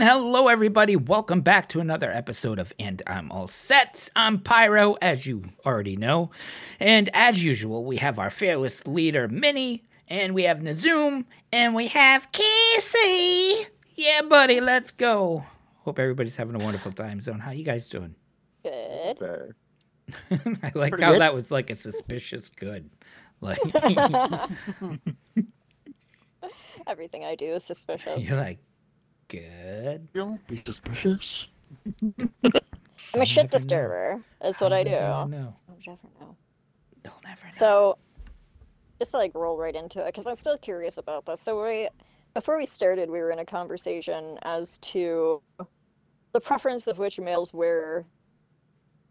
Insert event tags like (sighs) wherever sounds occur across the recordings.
And hello, everybody. Welcome back to another episode of And I'm All Set. I'm Pyro, as you already know. And as usual, we have our fearless leader, Minnie, and we have Nazoom, and we have Casey. Yeah, buddy, let's go. Hope everybody's having a wonderful time zone. How you guys doing? Good. Okay. (laughs) I like Pretty how good. that was like a suspicious good. Like (laughs) (laughs) Everything I do is suspicious. you're like good. Don't be suspicious. (laughs) I'm a I'll shit never know. disturber. Is what How I do. gonna know? I'll never know. They'll never know. So, just to, like roll right into it, because I'm still curious about this. So we, before we started, we were in a conversation as to the preference of which males wear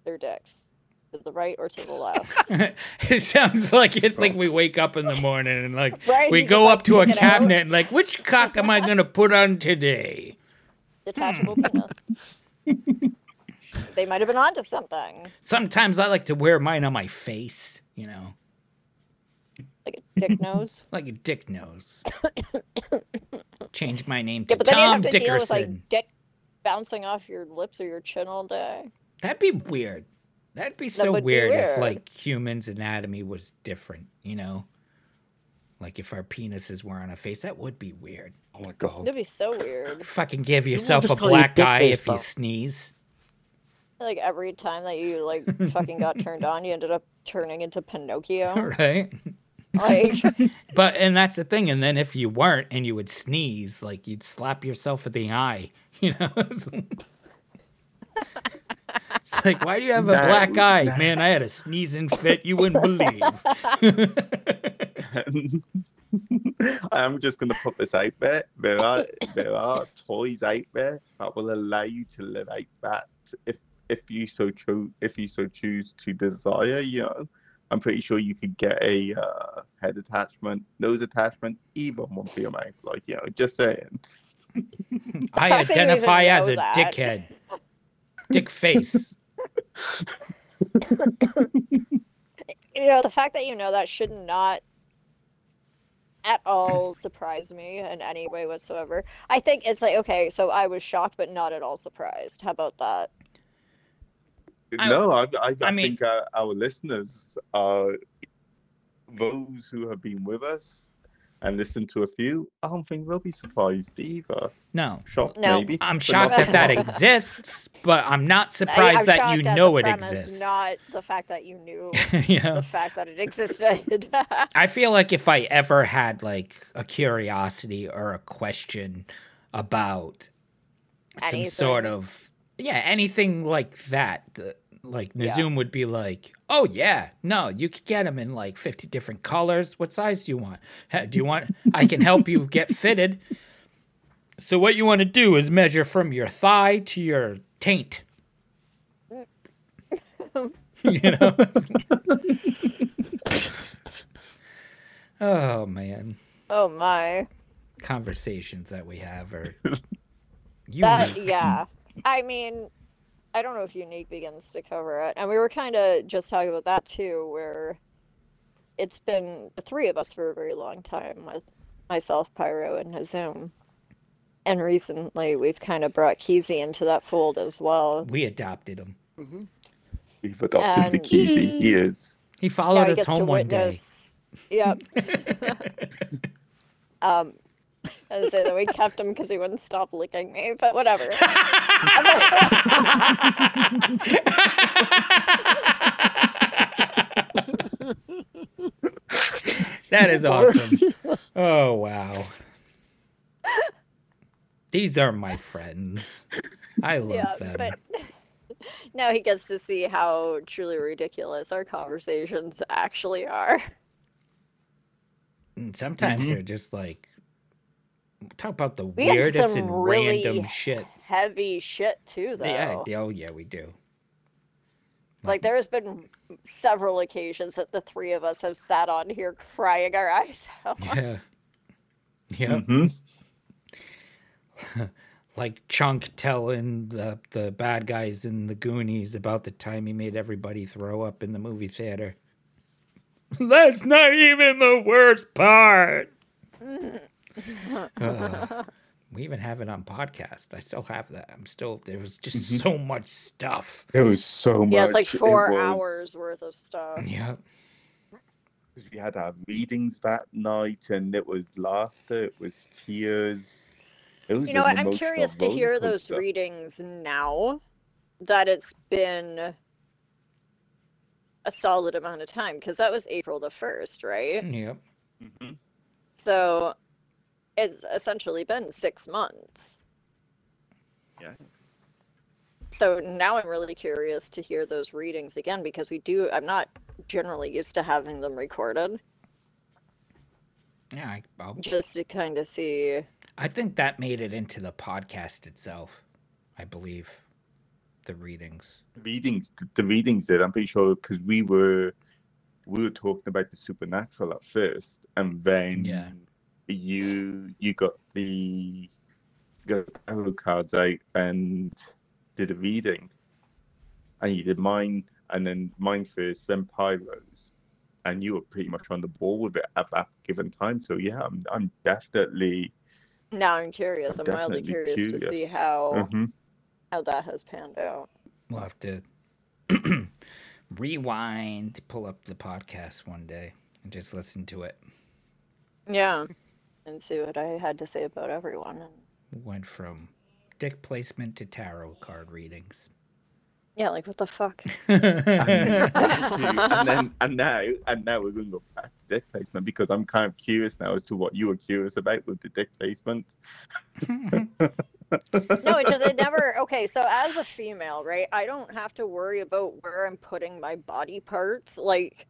their dicks, to the right or to the left. (laughs) it sounds like it's like we wake up in the morning and like Right, we go up to a it out. cabinet and like which cock am I gonna put on today? Detachable penis. they might have been onto something, Sometimes I like to wear mine on my face, you know, like a dick nose. (laughs) like a dick nose. (coughs) Change my name to Yeah, but then you Tom have to deal with Dickerson. like dick bouncing off your lips or your chin all day. That'd be weird. That'd be so would be weird, if like humans' anatomy was different, you know? Like if our penises were on a face, that would be weird. Oh my god. That'd be so weird. Fucking give yourself a just call you black eye face, if you sneeze. Like every time that you like (laughs) fucking got turned on, you ended up turning into Pinocchio. (laughs) right? Like (laughs) But and that's the thing. And then if you weren't and you would sneeze, like you'd slap yourself in the eye. You know. It's like, why do you have a No, black (laughs) eye, no. man? I had a sneezing fit you wouldn't believe. (laughs) I'm just gonna put this out there. There are there are toys out there that will allow you to live out that if if you so choose if you so choose to desire. You know, I'm pretty sure you could get a uh, head attachment, nose attachment, even one for your mouth. Like you know, just saying. (laughs) I I identify as a that. dickhead. Dick face. (laughs) you know, the fact that you know that should not at all (laughs) surprise me in any way whatsoever. I think it's like okay, so I was shocked but not at all surprised. How about that? No, I, I, I, I mean- think uh, our listeners are those who have been with us and listen to a few. I don't think they'll be surprised either. No. Shocked, No. maybe. I'm shocked that that exists, but I'm not surprised I'm that you at know the it premise, exists. Not the fact that you knew (laughs) you the fact that it existed. (laughs) I feel like if I ever had like a curiosity or a question about some sort of yeah, anything like that, like Yeah. Nazoom would be like, "Oh yeah, no, you could get them in like 50 different colors. What size do you want? Do you want I can help you get fitted." So what you want to do is measure from your thigh to your taint. (laughs) you know? oh man oh my. conversations that we have are That yeah. I mean, I don't know if unique begins to cover it. And we were kind of just talking about that too, where it's been the three of us for a very long time with myself, Pyro, and Nazoom. And recently we've kind of brought Keezy into that fold as well. We adopted him. We've adopted the And- Keezy. He is. He followed he us gets home one day. witness. Yep. (laughs) (laughs) (laughs) um, I was say that we kept him because he wouldn't stop licking me, but whatever. (laughs) That is awesome. Oh wow. These are my friends. I love yeah, them. but (laughs) now he gets to see how truly ridiculous our conversations actually are. And sometimes Mhm. they're just like talk about the We weirdest some and really random shit. Heavy shit too, though. Yeah, yeah, oh yeah, we do. Like there has been several occasions that the three of us have sat on here crying our eyes (laughs) out. Yeah. Yeah. Mhm. (laughs) like Chunk telling the the bad guys in the Goonies about the time he made everybody throw up in the movie theater. That's not even the worst part. (laughs) Uh, We even have it on podcast. I still have that. I'm still there was just Mhm. so much stuff. It was so much. Yeah, it's like it four was- hours worth of stuff. Yeah. We had our readings that night, and it was laughter, it was tears. It was You know what? I'm curious to hear those coaster. readings now that it's been a solid amount of time because that was April the 1st, right? Yep. Mhm. So it's essentially been six months. Yeah. So now I'm really curious to hear those readings again because we do, I'm not generally used to having them recorded Yeah. I, I'll, just to kind of see. I think that made it into the podcast itself. I believe the readings. readings the readings did i'm pretty sure because we were we were talking about the supernatural at first and then Yeah. You you got the got the tarot cards out and did a reading and you did mine and then mine first then pyros and you were pretty much on the ball with it at that given time so yeah i'm, I'm definitely Now I'm curious. I'm I'm mildly definitely curious, to see curious. how Mhm. how that has panned out. We'll have to (clears throat) rewind, pull up the podcast one day and just listen to it. Yeah, and see what I had to say about everyone. And Went from dick placement to tarot card readings. yeah, like what the fuck? (laughs) and, and then and now and now we're going to go back to dick placement because I'm kind of curious now as to what you were curious about with the dick placement. (laughs) no, it just it never. Okay, so as a female, right, I don't have to worry about where I'm putting my body parts. Like,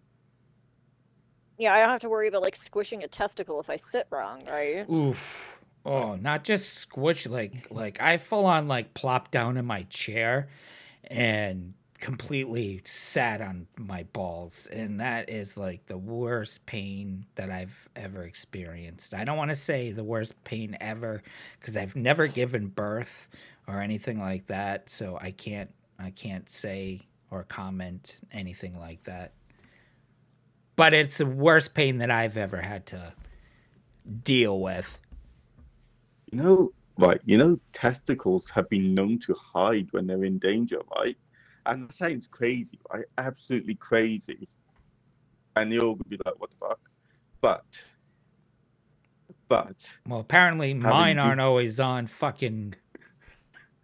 yeah, I don't have to worry about like squishing a testicle if I sit wrong, right? Oof. Oh, not just squish like like I full on like plop down in my chair and completely sat on my balls and that is like the worst pain that I've ever experienced. I don't want to say the worst pain ever cuz I've never given birth or anything like that, so I can't I can't say or comment anything like that. But it's the worst pain that I've ever had to deal with. You know, right? You know, testicles have been known to hide when they're in danger, right? And that sounds crazy, right? Absolutely crazy. And you're gonna be like, "What the fuck?" But, but Well, apparently mine aren't always on fucking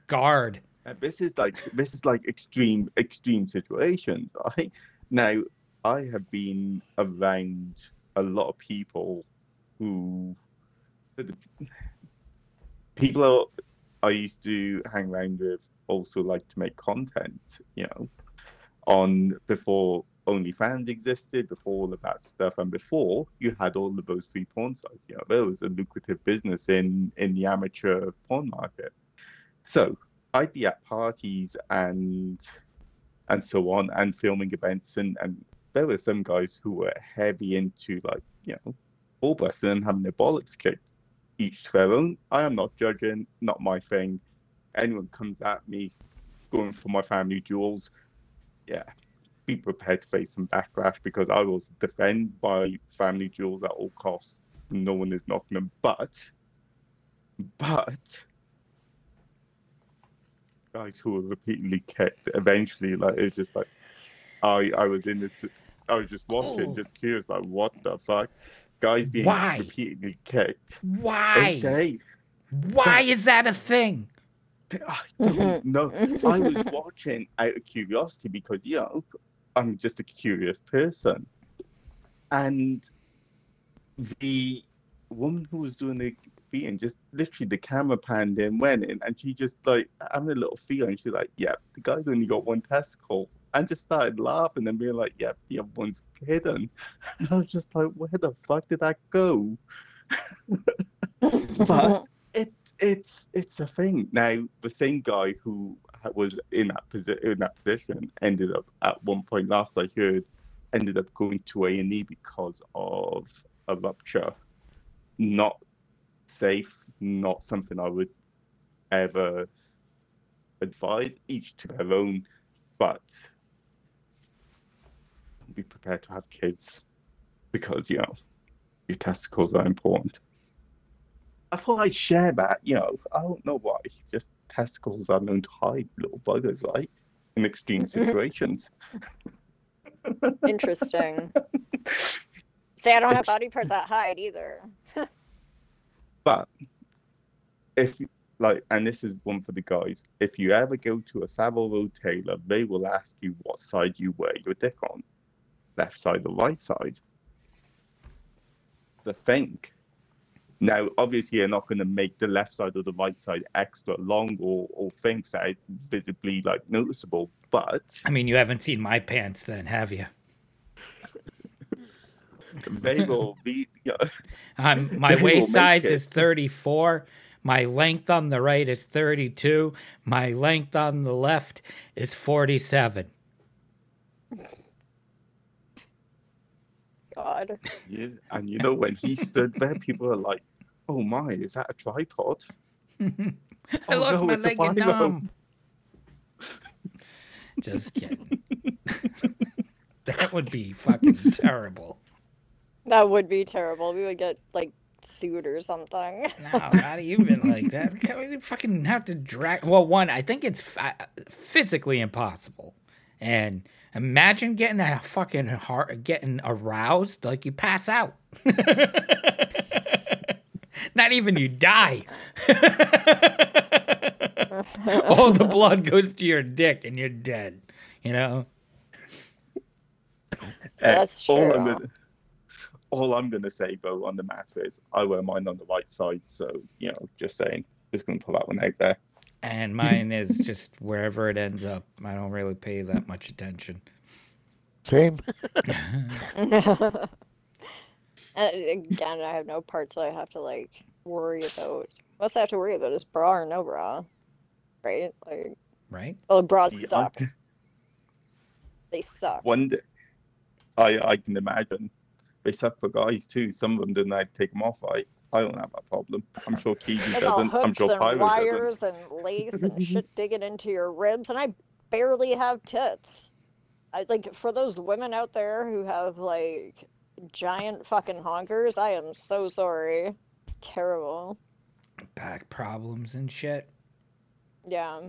guard. And this is like this is like extreme extreme situations, right? Now, I have been around a lot of people who people I used to hang around with also like to make content, you know, on before OnlyFans existed, before all of that stuff, and before you had all of those free porn sites. You know, there was a lucrative business in in the amateur porn market. So I'd be at parties and and so on and filming events and and there were some guys who were heavy into like you know ball busting and having their bollocks kicked each to their own. I am not judging not my thing. Anyone comes at me going for my family jewels yeah be prepared to face some backlash because i will defend my family jewels at all costs. No one is knocking them. But but guys who were repeatedly kicked eventually like it's just like i i was in this i was just watching Oh. just curious like what the fuck guys being Why? repeatedly kicked Why? it's safe Why is that a thing? I (laughs) don't know. I was watching out of curiosity because, you know, I'm just a curious person. And the woman who was doing the feeding just literally the camera panned in, went in, and she just like having a little feel, and she's like, "Yeah, the guy's only got one testicle," and just started laughing and being like, "Yeah, the other one's hidden." (laughs) And I was just like, "Where the fuck did that go?" (laughs) but (laughs) it it's it's a thing now the same guy who was in that posi- in that position ended up at one point last i heard ended up going to a&e because of a rupture not safe not something i would ever advise each to their own but be prepared to have kids because you know your testicles are important I thought I'd share that. You know, I don't know why. Just testicles are known to hide little buggers, right? In extreme mm-hmm. situations. (laughs) Interesting. See, I don't have body parts that hide either. (laughs) But if like, and this is one for the guys, if you ever go to a Savile Row tailor, they will ask you what side you wear your dick on, left side or right side. The thing. Now, obviously, you're not going to make the left side or the right side extra long or or things that it's visibly like noticeable, but I mean, you haven't seen my pants then, have you? they (laughs) will be. You know, Um, my waist size is 34. My length on the right is 32. My length on the left is 47. (laughs) God. Yeah, and you know when he stood there, people are like, "Oh my, is that a tripod?" (laughs) I Oh, lost no, my leg and Bible. arm. (laughs) Just kidding. (laughs) that would be fucking terrible. That would be terrible. We would get like sued or something. No, not even like that. You fucking have to drag. Well, one, I think it's uh, physically impossible. And imagine getting a fucking heart, getting aroused, like you pass out. (laughs) not even you die. (laughs) All the blood goes to your dick and you're dead. You know? Uh, That's all I'm true. gonna, all I'm gonna say though on the matter is I wear mine on the right side, so you know, just saying, just gonna pull that one out there. And mine is just wherever it ends up. I don't really pay that much attention. Same. (laughs) Uh, Again, I have no parts that I have to like worry about. Most I have to worry about is bra or no bra, right? Like, Right? well, bras See, I- suck. They suck. One day, I I can imagine they suck for guys too. Some of them don't like take them off. I I don't have that problem. I'm sure Keegan It's doesn't. I'm hooks sure and Pyro doesn't. wires and lace and (laughs) shit digging into your ribs, and I barely have tits. I like for those women out there who have like giant fucking honkers. I am so sorry. It's terrible. Back problems and shit. Yeah.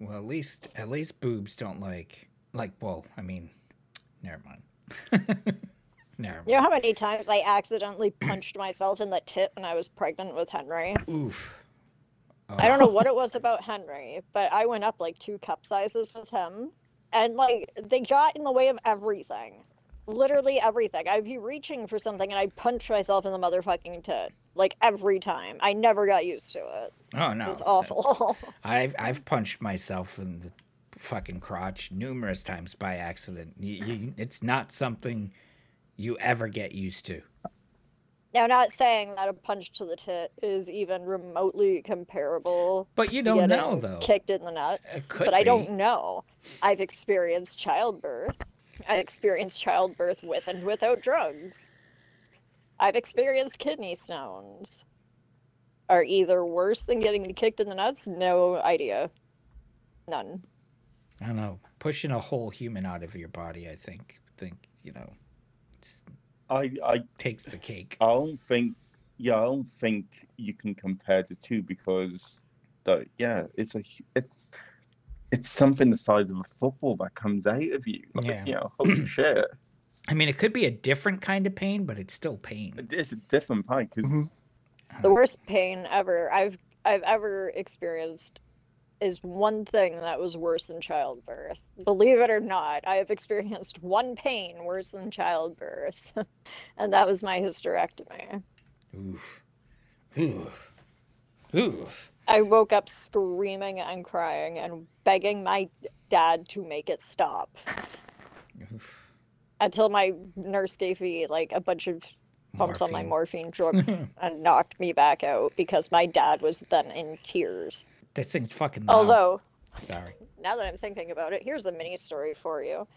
Well, at least at least boobs don't like like. Well, I mean, never mind. (laughs) never mind. You know how many times I accidentally (clears throat) punched myself in the tit when I was pregnant with Henry? Oof. I don't know oh. what it was about Henry, but I went up like two cup sizes with him. And like they got in the way of everything. Literally everything. I'd be reaching for something and I'd punch myself in the motherfucking tit. Like every time. I never got used to it. Oh It no. was awful. (laughs) I've I've punched myself in the fucking crotch numerous times by accident. You, you, it's not something you ever get used to. now not saying that a punch to the tit is even remotely comparable But you don't know though. kicked in the nuts. but I don't know. I've experienced childbirth. I experienced childbirth with and without drugs. I've experienced kidney stones. Are either worse than getting kicked in the nuts? No idea. None. I don't know. Pushing a whole human out of your body, I think, think you know, I I takes the cake. I don't think. Yeah, I don't think you can compare the two because, the yeah, it's a it's it's something the size of a football that comes out of you. Like, Yeah. You know, holy (clears throat) shit. I mean, it could be a different kind of pain, but it's still pain. It's a different pie because Mhm. The worst pain ever I've I've ever experienced is one thing that was worse than childbirth. Believe it or not, I have experienced one pain worse than childbirth, (laughs) and that was my hysterectomy. Oof. Oof. Oof. I woke up screaming and crying and begging my dad to make it stop Oof. until my nurse gave me like a bunch of pumps on my Morphine. morphine drug (laughs) and knocked me back out because my dad was then in tears. This thing's fucking. loud. Although sorry. now that I'm thinking about it, here's the mini story for you.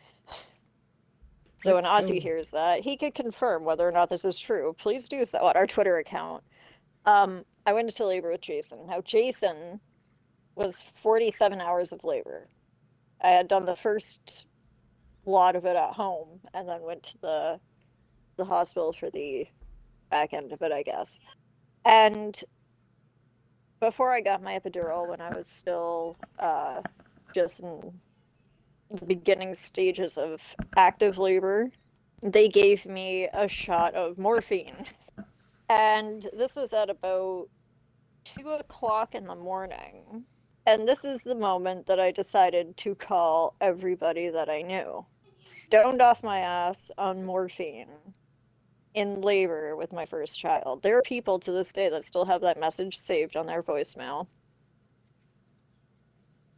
So when Let's Ozzy go. hears that, he could confirm whether or not this is true. Please do so on our Twitter account. Um, I went into labor with Jason. Now Jason was 47 hours of labor. I had done the first lot of it at home and then went to the the hospital for the back end of it, I guess. And before I got my epidural, when I was still uh, just in the beginning stages of active labor, they gave me a shot of morphine. And this was at about two o'clock in the morning. And this is the moment that I decided to call everybody that I knew. Stoned off my ass on morphine in labor with my first child. There are people to this day that still have that message saved on their voicemail.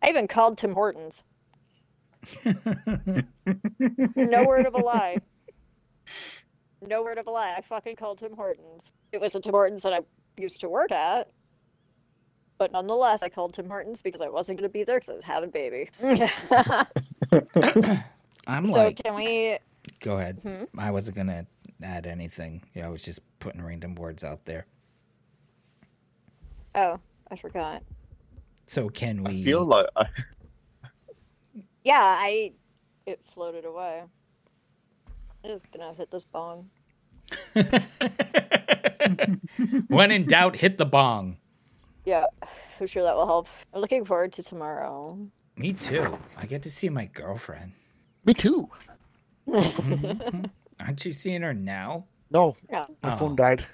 I even called Tim Hortons. no word of a lie. No word of a lie. I fucking called Tim Hortons. It was a Tim Hortons that I used to work at. But nonetheless, I called Tim Hortons because I wasn't going to be there because I was having baby. (laughs) (coughs) I'm like so like, can we? go ahead. Hmm? I wasn't gonna add anything. Yeah, I was just putting random words out there. Oh, I forgot. So can we? I feel like I, (laughs) Yeah, I. It floated away. I'm just gonna hit this bong. (laughs) when in doubt, hit the bong. Yeah, I'm sure that will help. I'm looking forward to tomorrow. Me too. I get to see my girlfriend. Me too. (laughs) Mm-hmm. Aren't you seeing her now? No, Yeah. my Oh. phone died.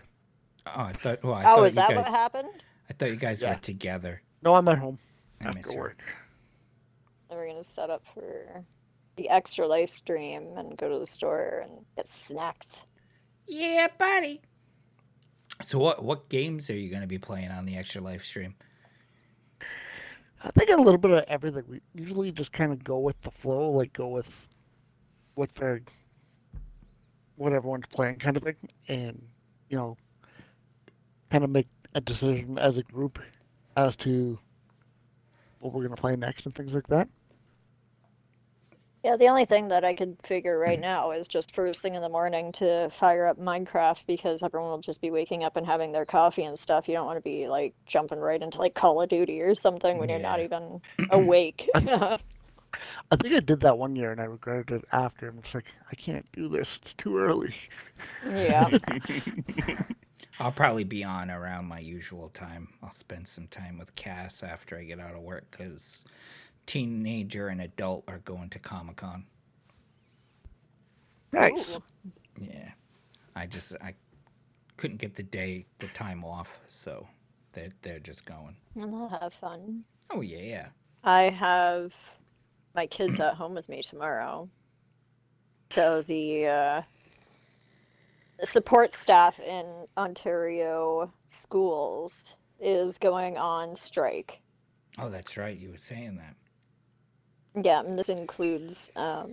Oh, I thought. Well, I Oh, thought is you that guys. what happened? I thought you guys Yeah. were together. No, I'm at home I miss after work. Then we're gonna set up for the extra live stream and go to the store and get snacks. Yeah, buddy. So what what games are you going to be playing on the extra live stream? I think a little bit of everything. We usually just kind of go with the flow, like go with what the what everyone's playing, kind of thing, and you know, kind of make a decision as a group as to what we're gonna play next and things like that. Yeah, the only thing that I could figure right now is just first thing in the morning to fire up Minecraft because everyone will just be waking up and having their coffee and stuff. You don't want to be like jumping right into like Call of Duty or something when you're not even awake. I (laughs) (laughs) think I did that one year and I regretted it after. I'm just like, I can't do this. It's too early. yeah. (laughs) I'll probably be on around my usual time. I'll spend some time with Cass after I get out of work because teenager and adult are going to Comic Con. Nice. Ooh. Yeah, I just I couldn't get the day the time off, so they're they're just going. And they'll have fun. Oh yeah, I have my kids at home with me tomorrow. So the uh, support staff in Ontario schools is going on strike. oh that's right. You were saying that. Yeah, and this includes um,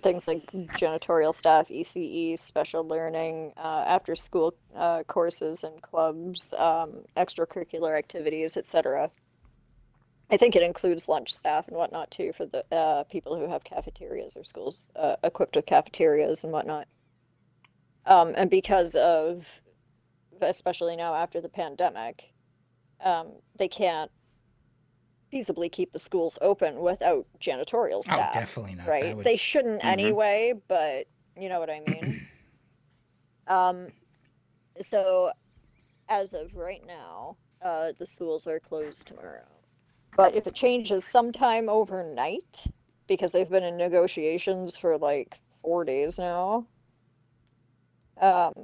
things like janitorial staff, ECE, special learning, uh, after school uh, courses and clubs, um, extracurricular activities, etc. I think it includes lunch staff and whatnot too for the uh, people who have cafeterias or schools uh, equipped with cafeterias and whatnot. Um, and because of, especially now after the pandemic, um, they can't feasibly keep the schools open without janitorial staff. Oh, staff definitely not. right? Would, They shouldn't Mhm. anyway, but you know what I mean. (clears throat) um, so as of right now, uh, the schools are closed tomorrow. But if it changes sometime overnight, because they've been in negotiations for like four days now, um,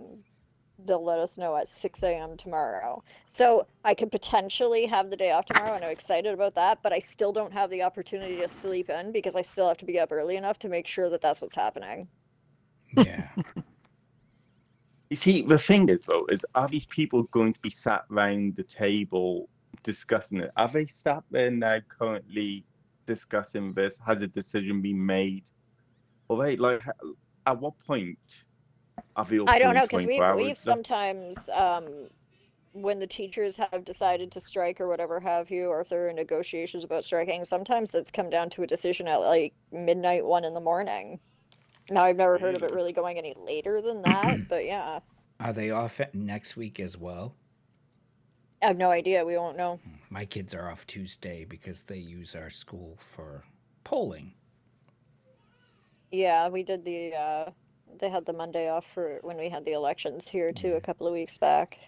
they'll let us know at 6 a.m. tomorrow. So I could potentially have the day off tomorrow, and I'm excited about that. But I still don't have the opportunity to sleep in because I still have to be up early enough to make sure that that's what's happening. yeah. (laughs) You see, the thing is, though, is are these people going to be sat round the table discussing it? Are they sat there now currently discussing this? Has a decision been made? Or they, like, at what point are they I don't know because we 24 hours we've sometimes um, when the teachers have decided to strike or whatever have you, or if there are negotiations about striking, sometimes that's come down to a decision at like midnight, one in the morning. Now I've never heard of it really going any later than that, but yeah, Are they off next week as well? I have no idea. We won't know. My kids are off Tuesday because they use our school for polling. Yeah, we did the uh, they had the Monday off for when we had the elections here too Yeah. a couple of weeks back.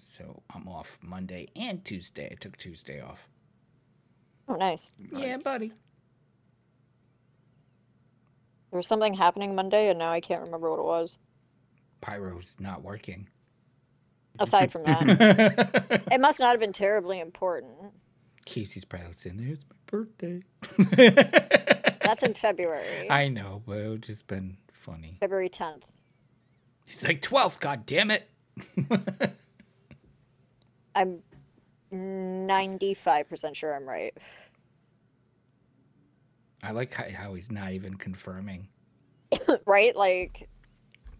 So I'm off Monday and Tuesday. I took Tuesday off. Oh, nice. Yeah, buddy. There was something happening Monday, and now I can't remember what it was. Pyro's not working. Aside from that, (laughs) it must not have been terribly important. Casey's probably sitting there. "It's my birthday." (laughs) That's in February, I know, but it's just been funny. February 10th. He's like 12th, god damn it. (laughs) I'm 95% sure I'm right. I like how, how he's not even confirming right? Like,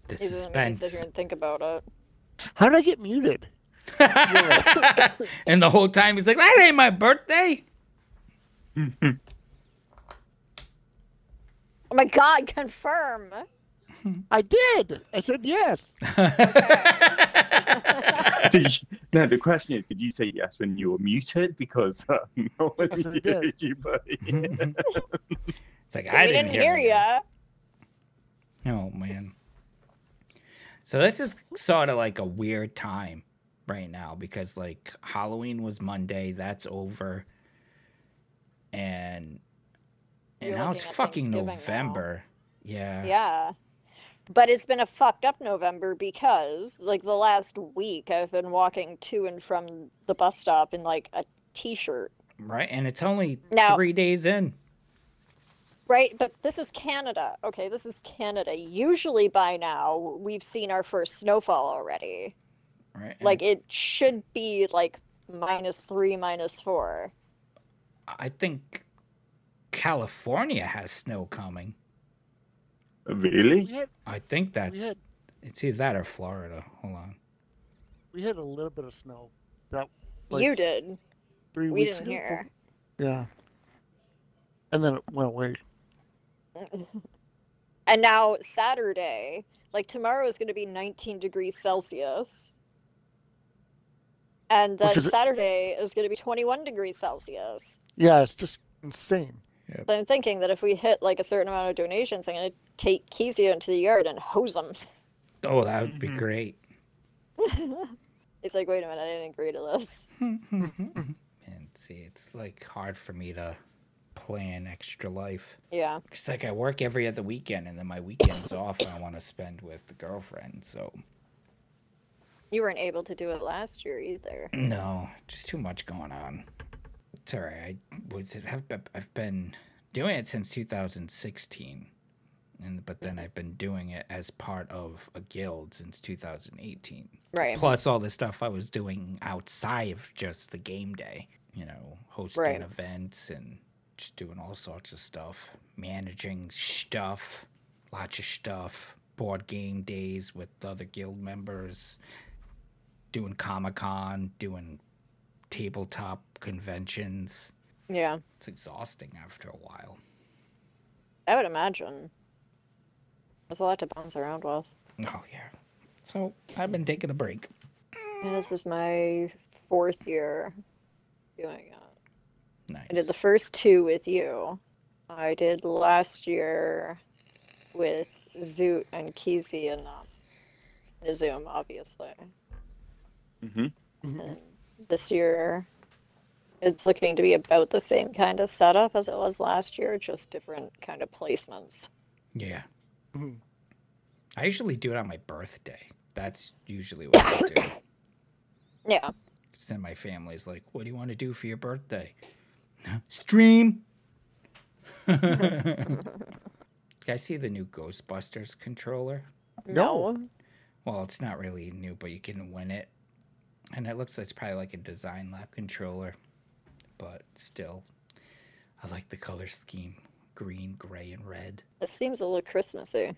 the he doesn't make me sit suspense. here and think about it. How did I get muted? (laughs) and the whole time he's like, that ain't my birthday. (laughs) Oh my god, confirm! I did. I said yes. (laughs) Did you, no, the question is, did you say yes when you were muted? Because um, no one Yes, I heard you, buddy. it's like, I didn't, didn't hear this. ya. Oh man. So this is sort of like a weird time right now because like Halloween was Monday, that's over. And and You're now it's fucking Thanksgiving now. November. Yeah. Yeah. But it's been a fucked up November because, like, the last week I've been walking to and from the bus stop in, like, a t shirt. Right? And it's only Now- 3 days in. Right? But this is Canada. Okay, this is Canada. Usually by now, we've seen our first snowfall already. Right? Like, it should be, like, minus three, minus four. I think California has snow coming. really? Had I think that's had- it's either that or Florida. Hold on. we had a little bit of snow. That Like- you did. three We weeks didn't ago. hear. Yeah. And then it went away. And now Saturday, like tomorrow is going to be 19 degrees Celsius. And then is- Saturday is going to be 21 degrees Celsius. Yeah, it's just insane. So I'm thinking that if we hit like a certain amount of donations, I'm going to take Keezy into the yard and hose him. Oh, that would be Mhm. great. (laughs) He's like, wait a minute, I didn't agree to this. (laughs) And see, it's like hard for me to plan extra life. Yeah. It's like I work every other weekend, and then my weekends off I want to spend with the girlfriend. So You weren't able to do it last year either. (clears throat) no, just too much going on. Sorry. I was have I've been doing it since 2016, and but then I've been doing it as part of a guild since 2018. Right. Plus all the stuff I was doing outside of just the game day. You know, hosting Right. events and just doing all sorts of stuff, managing stuff, lots of stuff, board game days with other guild members, doing Comic Con, doing tabletop conventions. Yeah. It's exhausting after a while. I would imagine. There's a lot to bounce around with. Oh yeah. So I've been taking a break. And this is my fourth year doing it. Nice. I did the first two with you. I did last year with Zoot and Keezy and um, Zoom, obviously. hmm And this year, it's looking to be about the same kind of setup as it was last year, just different kind of placements. Yeah. Mhm. I usually do it on my birthday. That's usually what I do. (coughs) Yeah. then my family's like, "What do you want to do for your birthday?" Stream. Can I see the new Ghostbusters controller? No. No. Well, it's not really new, but you can win it, and it looks like it's probably like a design lab controller, but still, I like the color scheme: green, gray, and red. It seems a little Christmassy.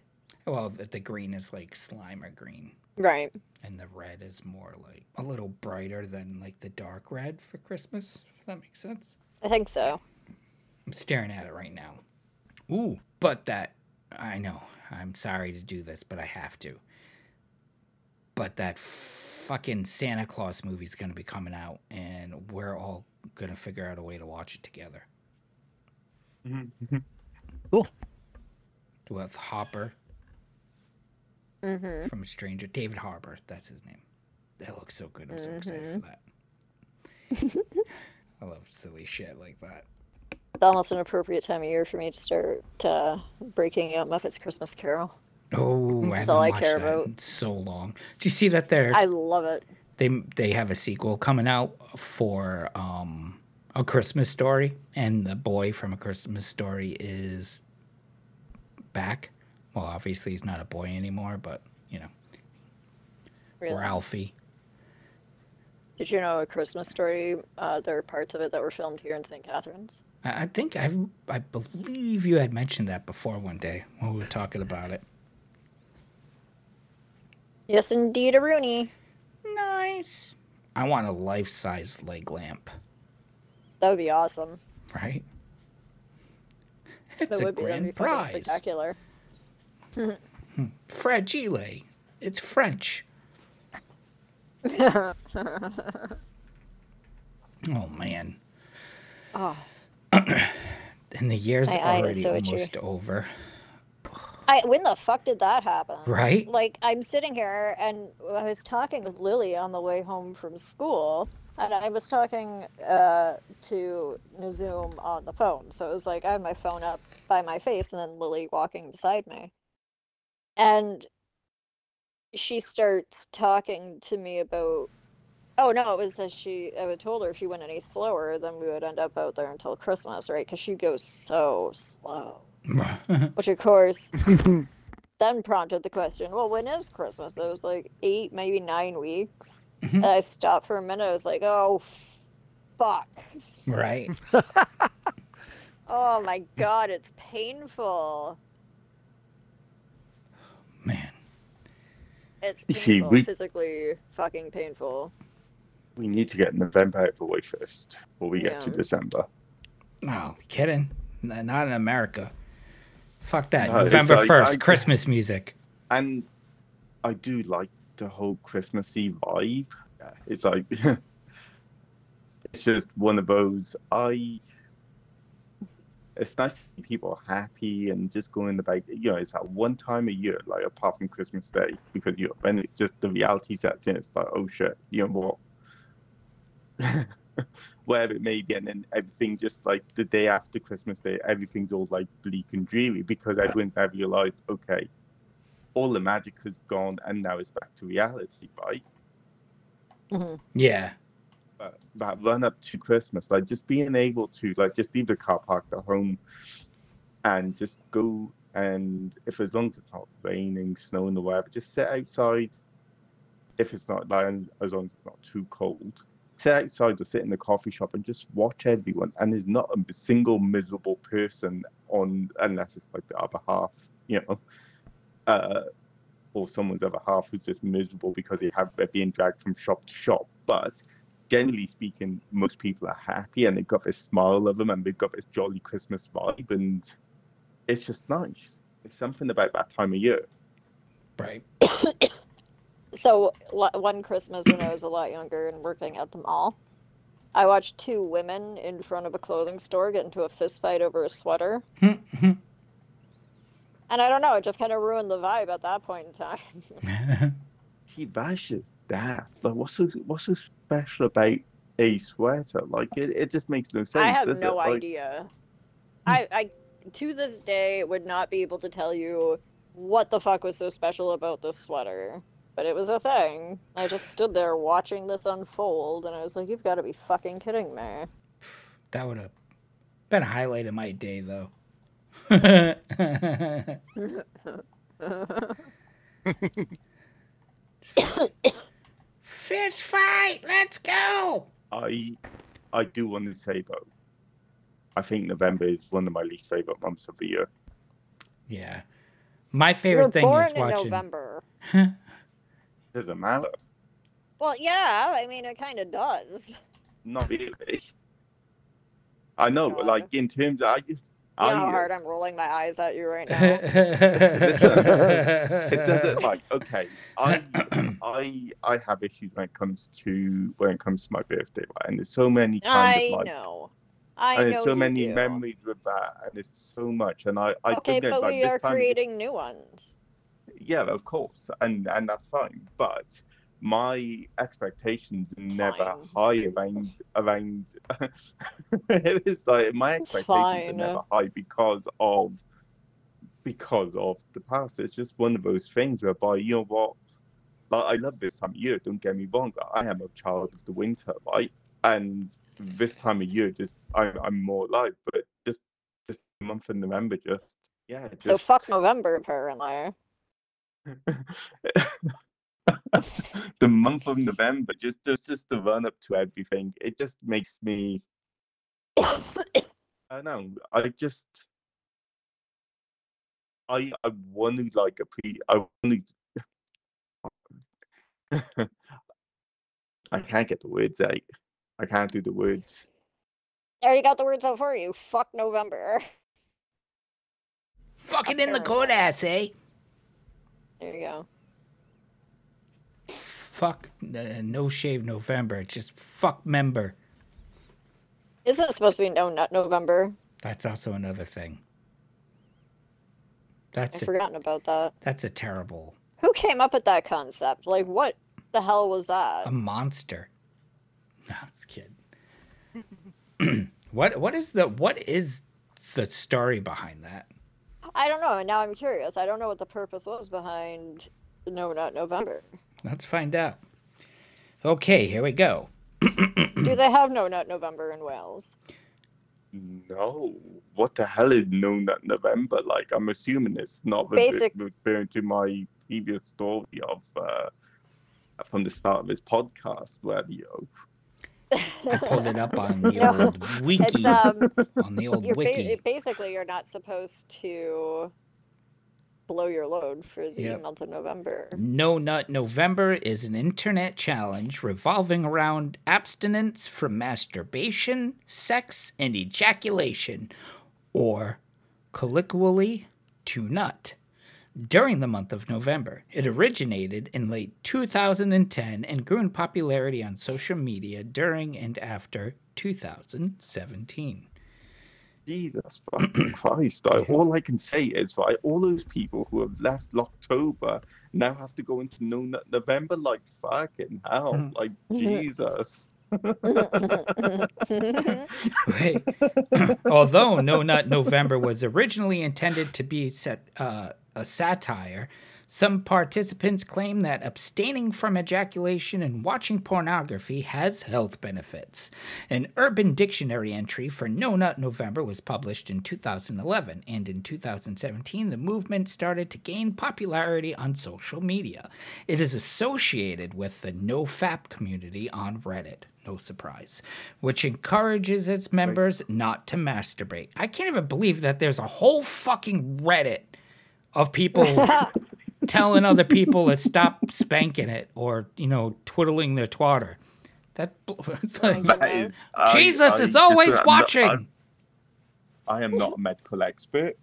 Well, the, the green is like Slimer green. Right. and the red is more like a little brighter than like the dark red for Christmas. If that makes sense. I think so. I'm staring at it right now. Ooh, but that I know. I'm sorry to do this, but I have to. But that fucking Santa Claus movie's gonna be coming out, and we're all gonna figure out a way to watch it together Mm-hmm. Cool. with Hopper Mm-hmm. from Stranger David Harbour. That's his name. That looks so good. I'm so excited for that. (laughs) I love silly shit like that. It's almost an appropriate time of year for me to start uh, breaking out Muppets Christmas Carol. Oh, I haven't all I watched care that about. in so long. Do you see that they're I love it. they they have a sequel coming out for um a Christmas story and the boy from a Christmas story is back. Well, obviously he's not a boy anymore, but you know, Really. Ralphie. Did you know a Christmas story? Uh, there are parts of it that were filmed here in St. Catharines. I, think I I believe you had mentioned that before one day when we were talking about it. Yes, indeed, a Rooney. Nice. I want a life-size leg lamp, That would be awesome. right? It's That a be, be grand fucking prize. spectacular. (laughs) Fragile. It's French. (laughs) oh man. Oh. (clears throat) And the year's I- I already so itchy. almost over, I, when the fuck did that happen? right? Like, I'm sitting here and I was talking with Lily on the way home from school, and I was talking uh, to Nazoom on the phone. So it was like I had my phone up by my face, and then Lily walking beside me. And she starts talking to me about. Oh no! It was that she. I had told her if she went any slower, then we would end up out there until Christmas, right? Because she goes so slow. (laughs) Which of course (laughs) then prompted the question, well, when is Christmas? It was like eight, maybe nine weeks. Mm-hmm. And I stopped for a minute. I was like, oh, fuck. right. (laughs) Oh my god, it's painful. Man. It's painful, see, we- physically fucking painful. We need to get November out of the way first before we get to December. Oh, kidding? N- Not in America. Fuck that. No, November like- 1st, I- Christmas music. And I do like the whole Christmassy vibe. It's like (laughs) it's just one of those. I. It's nice to see people happy and just going about. You know, it's that one time a year, like apart from Christmas Day, because you know, when it just the reality sets in, it's like, oh shit, you know what? (laughs) Wherever it may be, and then everything just like the day after Christmas Day, everything's all like bleak and dreary because everyone's now realized, okay, all the magic has gone and now it's back to reality, right? Mm-hmm. Yeah. But that run up to Christmas, like just being able to like just leave the car parked at home and just go and if as long as it's not raining, snowing or whatever, just sit outside. If it's not like as long as it's not too cold, sit outside or sit in the coffee shop and just watch everyone. And there's not a single miserable person on unless it's like the other half, you know. Uh, or someone's other half who's just miserable because they have they're being dragged from shop to shop. But generally speaking, most people are happy and they've got this smile of them and they've got this jolly Christmas vibe, and it's just nice. It's something about that time of year. Right. (coughs) So one Christmas when I was a lot younger and working at the mall, I watched two women in front of a clothing store get into a fist fight over a sweater. (laughs) And I don't know, it just kind of ruined the vibe at that point in time. (laughs) See, that's just daft. Like, what's so what's so special about a sweater? Like, it, it just makes no sense. I have does no it? Like, idea. I, I, to this day, would not be able to tell you what the fuck was so special about this sweater. But it was a thing. I just stood there watching this unfold, and I was like, you've got to be fucking kidding me. That would have been a highlight of my day, though. (laughs) (laughs) (laughs) Fist fight! Let's go! I I do want to say though, I think November is one of my least favorite months of the year. Yeah. My favorite You favorite were thing born is in watching. November. doesn't matter. Well, yeah, I mean, it kind of does. Not really. I know, but like in terms of, I just You know I, how hard I'm rolling my eyes at you right now. it (laughs) doesn't like okay. I I I have issues when it comes to when it comes to my birthday, right? And there's so many kind I of like know. I and know there's so many do. memories with that, and there's so much. And I I Okay, don't know, but like, we this are time- creating new ones. yeah, of course, and and that's fine. But my expectations are never Fine. high around around. (laughs) it is like my expectations are never high because of because of the past. It's just one of those things whereby you know what. Like I love this time of year. Don't get me wrong. I am a child of the winter, right? And this time of year, just I, I'm more alive. But just this month of November, just yeah. Just, So fuck November, apparently. (laughs) the month of November, just just just the run up to everything, it just makes me. I don't know. I just. I I want to like a pre. I want to. (laughs) I can't get the words out. I can't do the words. I already got the words out for you. Fuck November. Fucking in the Terrible. court ass, eh? There you go. Fuck uh, no shave November. Just fuck member. Isn't it supposed to be No Nut November? That's also another thing. I've That's a, forgotten about that. that's a terrible Who came up with that concept? Like, what the hell was that? a monster. (laughs) No, it's kid. (clears throat) what what is the what is the story behind that? I don't know, and now I'm curious. I don't know what the purpose was behind No Nut November. Let's find out. Okay, here we go. (clears throat) Do they have No Nut November in Wales? No, what the hell is No Nut November? Like, I'm assuming it's not refer- Basic- referring to my previous story of uh, from the start of this podcast, where you know, I pulled it up on (laughs) the No, old wiki. Um, on the old you're ba- wiki. basically you're not supposed to blow your load for the Yep. month of November. No Nut November is an internet challenge revolving around abstinence from masturbation, sex, and ejaculation, or colloquially, to nut. During the month of November, it originated in late 2010 and grew in popularity on social media during and after 2017. Jesus (clears throat) fucking Christ! Like, all I can say is, right, all those people who have left Locktober now have to go into No Nut November. Like, fucking hell! Mhm. Like, (laughs) Jesus. (laughs) Wait. (laughs) Although No Nut November was originally intended to be set, uh, a satire, some participants claim that abstaining from ejaculation and watching pornography has health benefits. An Urban Dictionary entry for No Nut November was published in 2011, and in 2017, the movement started to gain popularity on social media. It is associated with the NoFap community on Reddit. No surprise, which encourages its members not to masturbate. I can't even believe that there's a whole fucking Reddit of people (laughs) telling other people to stop spanking it or you know twiddling their twatter. That (laughs) it's oh, like That is, uh, Jesus I is just- always I'm not- watching. I'm- I am not a medical expert,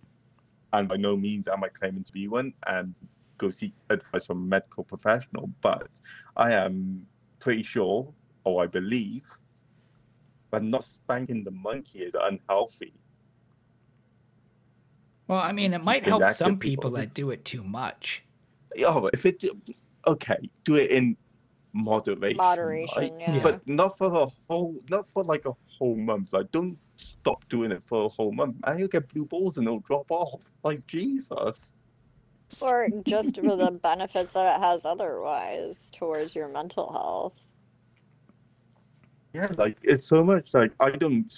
and by no means am I claiming to be one. And go seek advice from a medical professional. But I am pretty sure, or I believe, that not spanking the monkey is unhealthy. well, I mean, it might help some people people. that do it too much. Oh, if it okay, do it in moderation. Moderation, right? yeah. But not for a whole, not for like a whole month. Like, don't stop doing it for a whole month, and you'll get blue balls and it'll drop off. Like Jesus. or just for the benefits that it has otherwise towards your mental health. Yeah, like it's so much. Like I don't,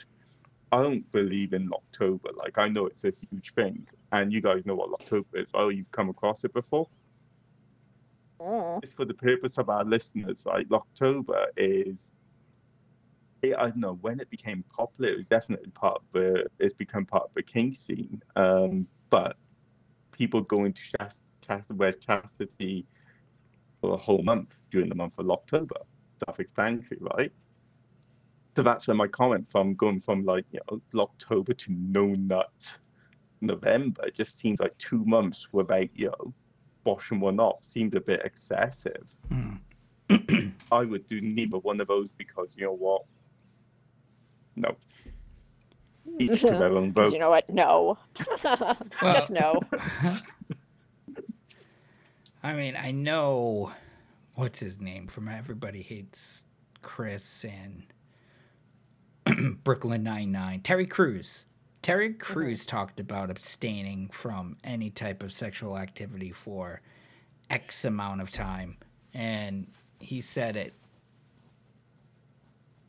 I don't believe in Locktober. Like I know it's a huge thing, and you guys know what Locktober is. Oh, you've come across it before. It's for the purpose of our listeners, right? Locktober is. It, I don't know when it became popular. It was definitely part of the. It's become part of the kink scene. Um, but people go into chast, chast, wear chastity for a whole month during the month of October. Self-explanatory, right? So that's where my comment from going from like you know Locktober to no nut November just seems like two months without you know washing one off seemed a bit excessive. Hmm. (clears throat) I would do neither one of those because you know what? No. Each to their own (laughs) 'Cause vote. you know what? No. (laughs) Just no. (laughs) I mean, I know what's his name from Everybody Hates Chris and (clears throat) Brooklyn Nine Nine, Terry Crews. Terry Crews talked about abstaining from any type of sexual activity for X amount of time, and he said it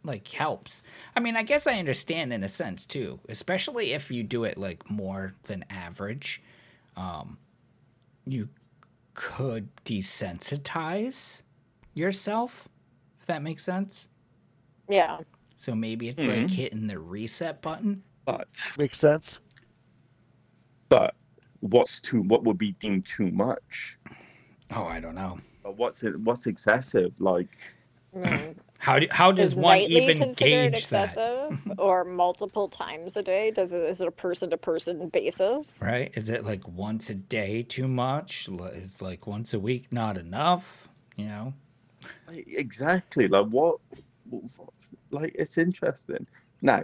like helps. I mean, I guess I understand in a sense too, especially if you do it like more than average. Um, you could desensitize yourself, if that makes sense. Yeah. So maybe it's like hitting the reset button. But Makes sense. but what's too what would be deemed too much? Oh, I don't know. Or what's it what's excessive? Like Mm. (clears throat) How do, how does Is one even considered gauge that? excessive (laughs) or multiple times a day? Does it is it a person to person basis? Right? Is it like once a day too much? L- Is like once a week not enough? You know? exactly like what like it's interesting. Now,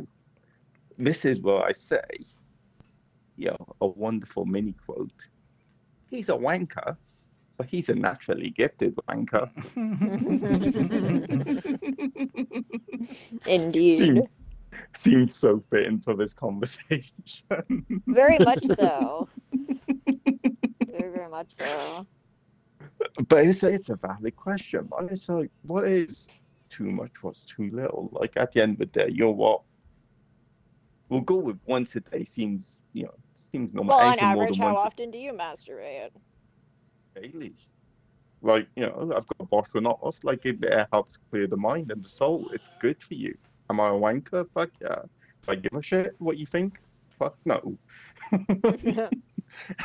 this is where I say, you know, a wonderful mini quote. He's a wanker, but he's a naturally gifted wanker. (laughs) Indeed. Seems, so fitting for this conversation. Very much so. (laughs) very, very much so. but it's a, it's a valid question. But it's like, what is too much? What's too little? Like at the end of the day, you're what? We'll go with once a day. Seems you know seems normal. Well, on Anything more average, than how once often do you masturbate? a daily. Like you know, I've got a bottle off. Like it, it helps clear the mind and the soul. It's good for you. Am I a wanker? Fuck yeah. Do I give a shit what you think? Fuck no. (laughs) (laughs)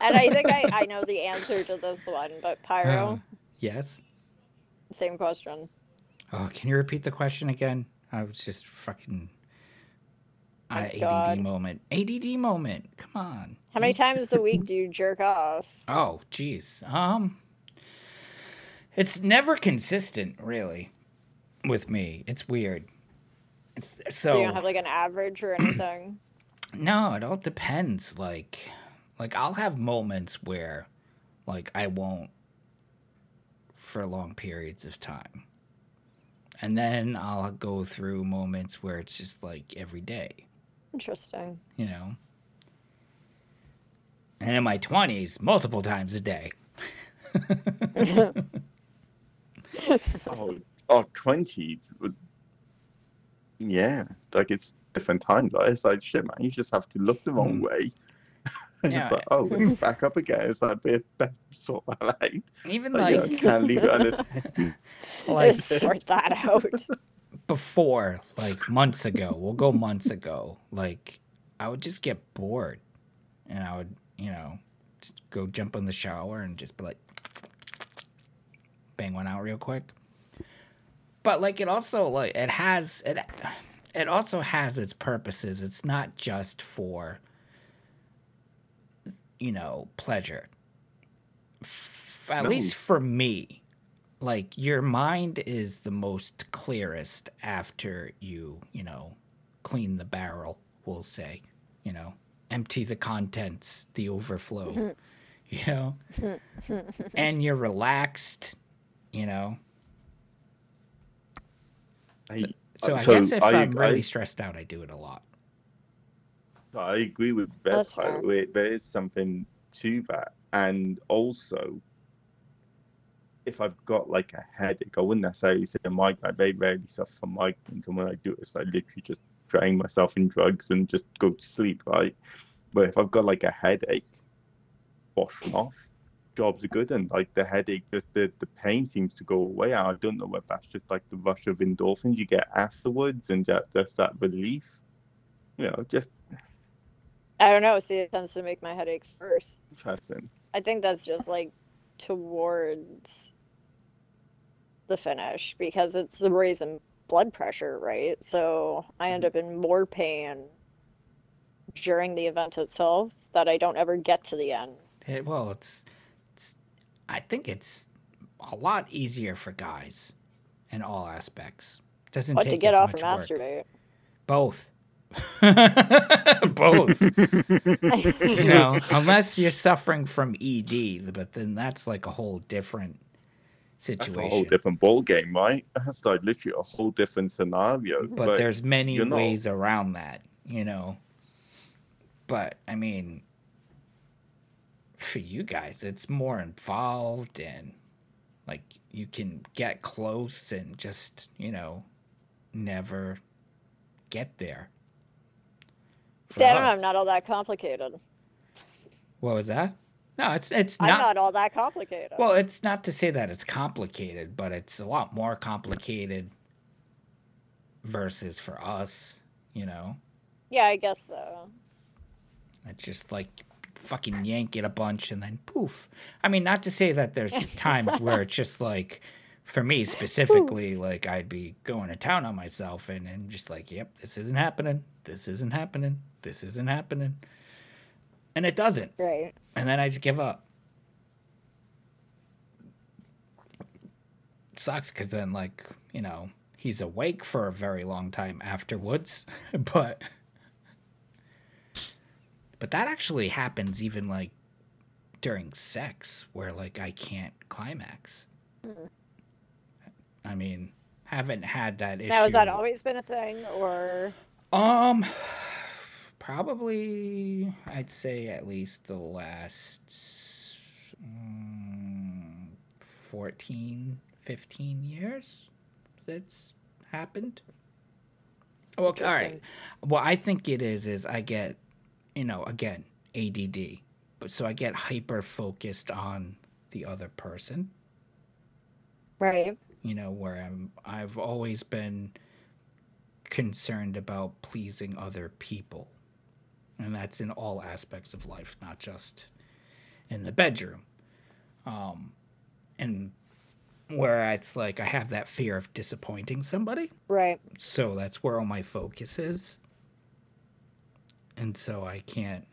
and I think I, I know the answer to this one, but Pyro, Uh, yes. Same question. Oh, can you repeat the question again? I was just fucking. Oh, Uh, ADD God. moment. ADD moment. Come on. How many times a week do you jerk off? Oh, jeez. Um, it's never consistent, really, with me. It's weird. It's so, So, you don't have like an average or anything? (clears throat) no. It all depends. Like, like I'll have moments where, like, I won't for long periods of time, and then I'll go through moments where it's just like every day. Interesting. you know. And in my 20s, multiple times a day. (laughs) oh, oh, 20 would, yeah, like it's different times. Like, it's like, shit, man, you just have to look the wrong Mm. way. (laughs) And Yeah. it's like, oh, it's back up again. It's like, bit, bit, sort (laughs) of like, Even like, like, you know, can't leave it unattended. (laughs) like sort that out. before, like months ago, we'll go months ago, like I would just get bored and I would, you know, just go jump in the shower and just be like, bang one out real quick. But like it also like it has it it also has its purposes. It's not just for you know, pleasure. F- at No. least for me, like your mind is the most clearest after you, you know, clean the barrel, we'll say, you know, empty the contents, the overflow, mm-hmm. (laughs) you know, (laughs) and you're relaxed, you know. I, So I So guess if I- I, am really I- stressed out, I do it a lot. I agree with Beth. That's by the way. There is something to that. And also, if I've got like a headache, I wouldn't necessarily say a migraine. I very rarely suffer from migraines. And when I do it's like literally just drain myself in drugs and just go to sleep, right? But if I've got like a headache, wash them off. Jobs are good. And like the headache, just the, the pain seems to go away. I don't know whether that's just like the rush of endorphins you get afterwards and just, just that relief. You know, just I don't know. See, it tends to make my headaches worse. interesting. I think that's just like towards the finish because it's the raising blood pressure, right? So I end mm-hmm. up in more pain during the event itself that I don't ever get to the end. It, well, it's, it's, I think it's a lot easier for guys in all aspects. Doesn't But take to get as off and much work. Both, (laughs) Both. you (laughs) know, unless you're suffering from ED, but then that's like a whole different That's situation. a whole different ball game, right? That's like literally a whole different scenario. but, there's many you're not- ways around that, you know. But I mean, for you guys, it's more involved and like you can get close and just, you know, never get there. See, I don't know. I'm not all that complicated. What was that? No, it's it's I'm not. not all that complicated. Well, it's not to say that it's complicated, but it's a lot more complicated versus for us, you know. yeah, I guess so. It's just like fucking yank it a bunch and then poof. I mean, not to say that there's (laughs) times where it's just like, for me specifically, like I'd be going to town on myself and, and just like, yep, this isn't happening. This isn't happening. This isn't happening. And it doesn't. Right. And then I just give up. It sucks because then, like, you know, he's awake for a very long time afterwards. (laughs) but. But that actually happens even, like, during sex, where, like, I can't climax. I mean, haven't had that issue. Now, has that always been a thing, or Um, probably I'd say at least the last mm, 14, 15 years that's happened. Well, all right. What I think it is is I get, you know, again ADD, but so I get hyper focused on the other person right? you know where i'm i've always been concerned about pleasing other people and that's in all aspects of life not just in the bedroom. Um and where it's like i have that fear of disappointing somebody. Right. so that's where all my focus is. And so i can't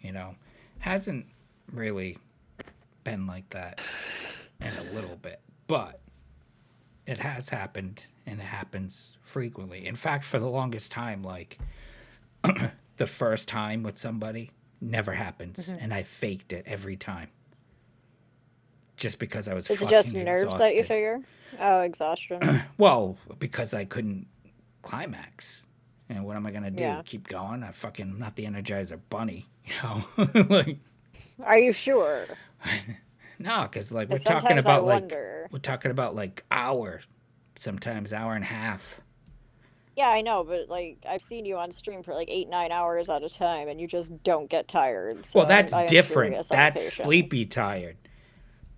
you know hasn't really been like that in a little bit but it has happened and it happens frequently. In fact for the longest time like (clears throat) the first time with somebody never happens mm-hmm. and i faked it every time just because i was Is it just nerves that you exhausted. figure? Oh, exhaustion. (clears throat) Well, because I couldn't climax. And what am I gonna do? Yeah. Keep going? I fucking I'm not the Energizer Bunny, (laughs) you know. like Are you sure? (laughs) no, because like we're talking about like we're talking about like hour, sometimes hour and a half. Yeah, I know, but like I've seen you on stream for like eight, nine hours at a time, and you just don't get tired. So well, that's I am different. That's sleepy tired.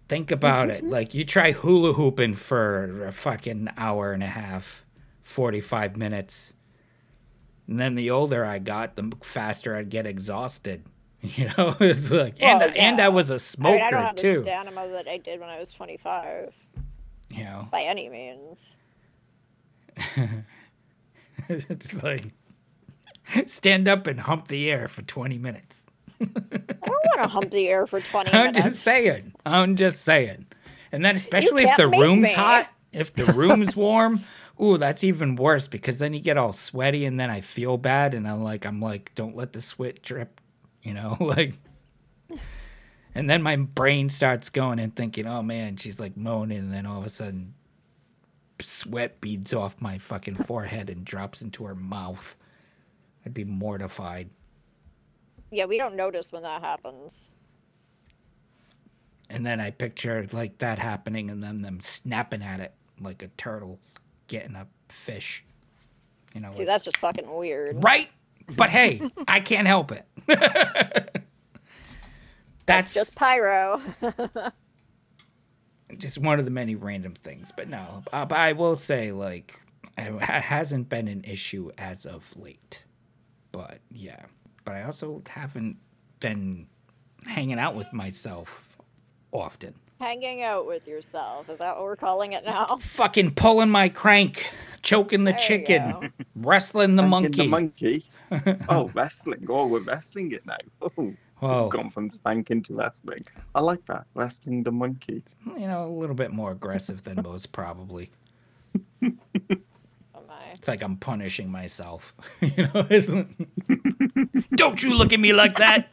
Think about it. (laughs) Like you try hula hooping for a fucking hour and a half, forty five minutes. And then the older I got, the faster I'd get exhausted. (laughs) You know, (laughs) it's like, and Well, and I was a smoker mean, I don't have too. the stamina that I did when I was 25, You know, by any means. (laughs) it's like stand up and hump the air for twenty minutes. I don't want to hump the air for 20 (laughs) I'm minutes. just saying. I'm just saying. And then especially if the room's me. hot, if the (laughs) room's warm, ooh, that's even worse because then you get all sweaty and then I feel bad and I'm like I'm like don't let the sweat drip, you know, like and then my brain starts going and thinking, "Oh man, she's like moaning." And then all of a sudden sweat beads off my fucking forehead and drops into her mouth. I'd be mortified. Yeah, we don't notice when that happens. And then I picture like that happening and then them snapping at it like a turtle getting a fish. You know, See, like- that's just fucking weird. right? But hey, I can't help it. (laughs) that's That's just pyro. (laughs) just one of the many random things. But no, uh, but I will say like it hasn't been an issue as of late. But yeah, but I also haven't been hanging out with myself often. Hanging out with yourself. Is that what we're calling it now? (laughs) Fucking pulling my crank, choking the There chicken, wrestling the Spanking monkey. The monkey. (laughs) oh, wrestling. Oh, we're wrestling it now. Oh, Whoa, gone from spanking to wrestling. I like that. Wrestling the monkey. you know, a little bit more aggressive than most probably. (laughs) Oh my. It's like I'm punishing myself. (laughs) you know, it's- (laughs) don't you look at me like that.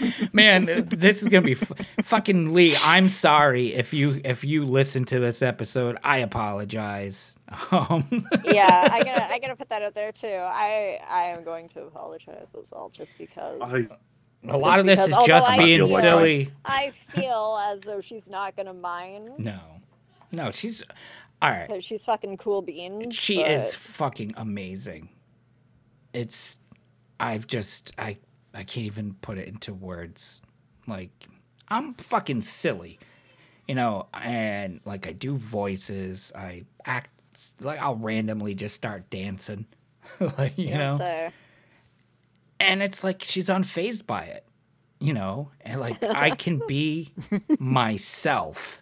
(laughs) Man, this is gonna be f- fucking Lee. I'm sorry if you if you listen to this episode. I apologize. (laughs) Um, yeah, I (laughs) gotta I gotta put that out there too. I I am going to apologize as well, just because I, a lot of this because is although just I being feel silly. I feel as though she's not gonna mind No, no, she's all right. because she's fucking cool beans. She is fucking amazing. It's I've just I I can't even put it into words. Like I'm fucking silly. You know, and like I do voices, I act like I'll randomly just start dancing. (laughs) like, you know. so- and it's like she's unfazed by it you know and like i can be (laughs) myself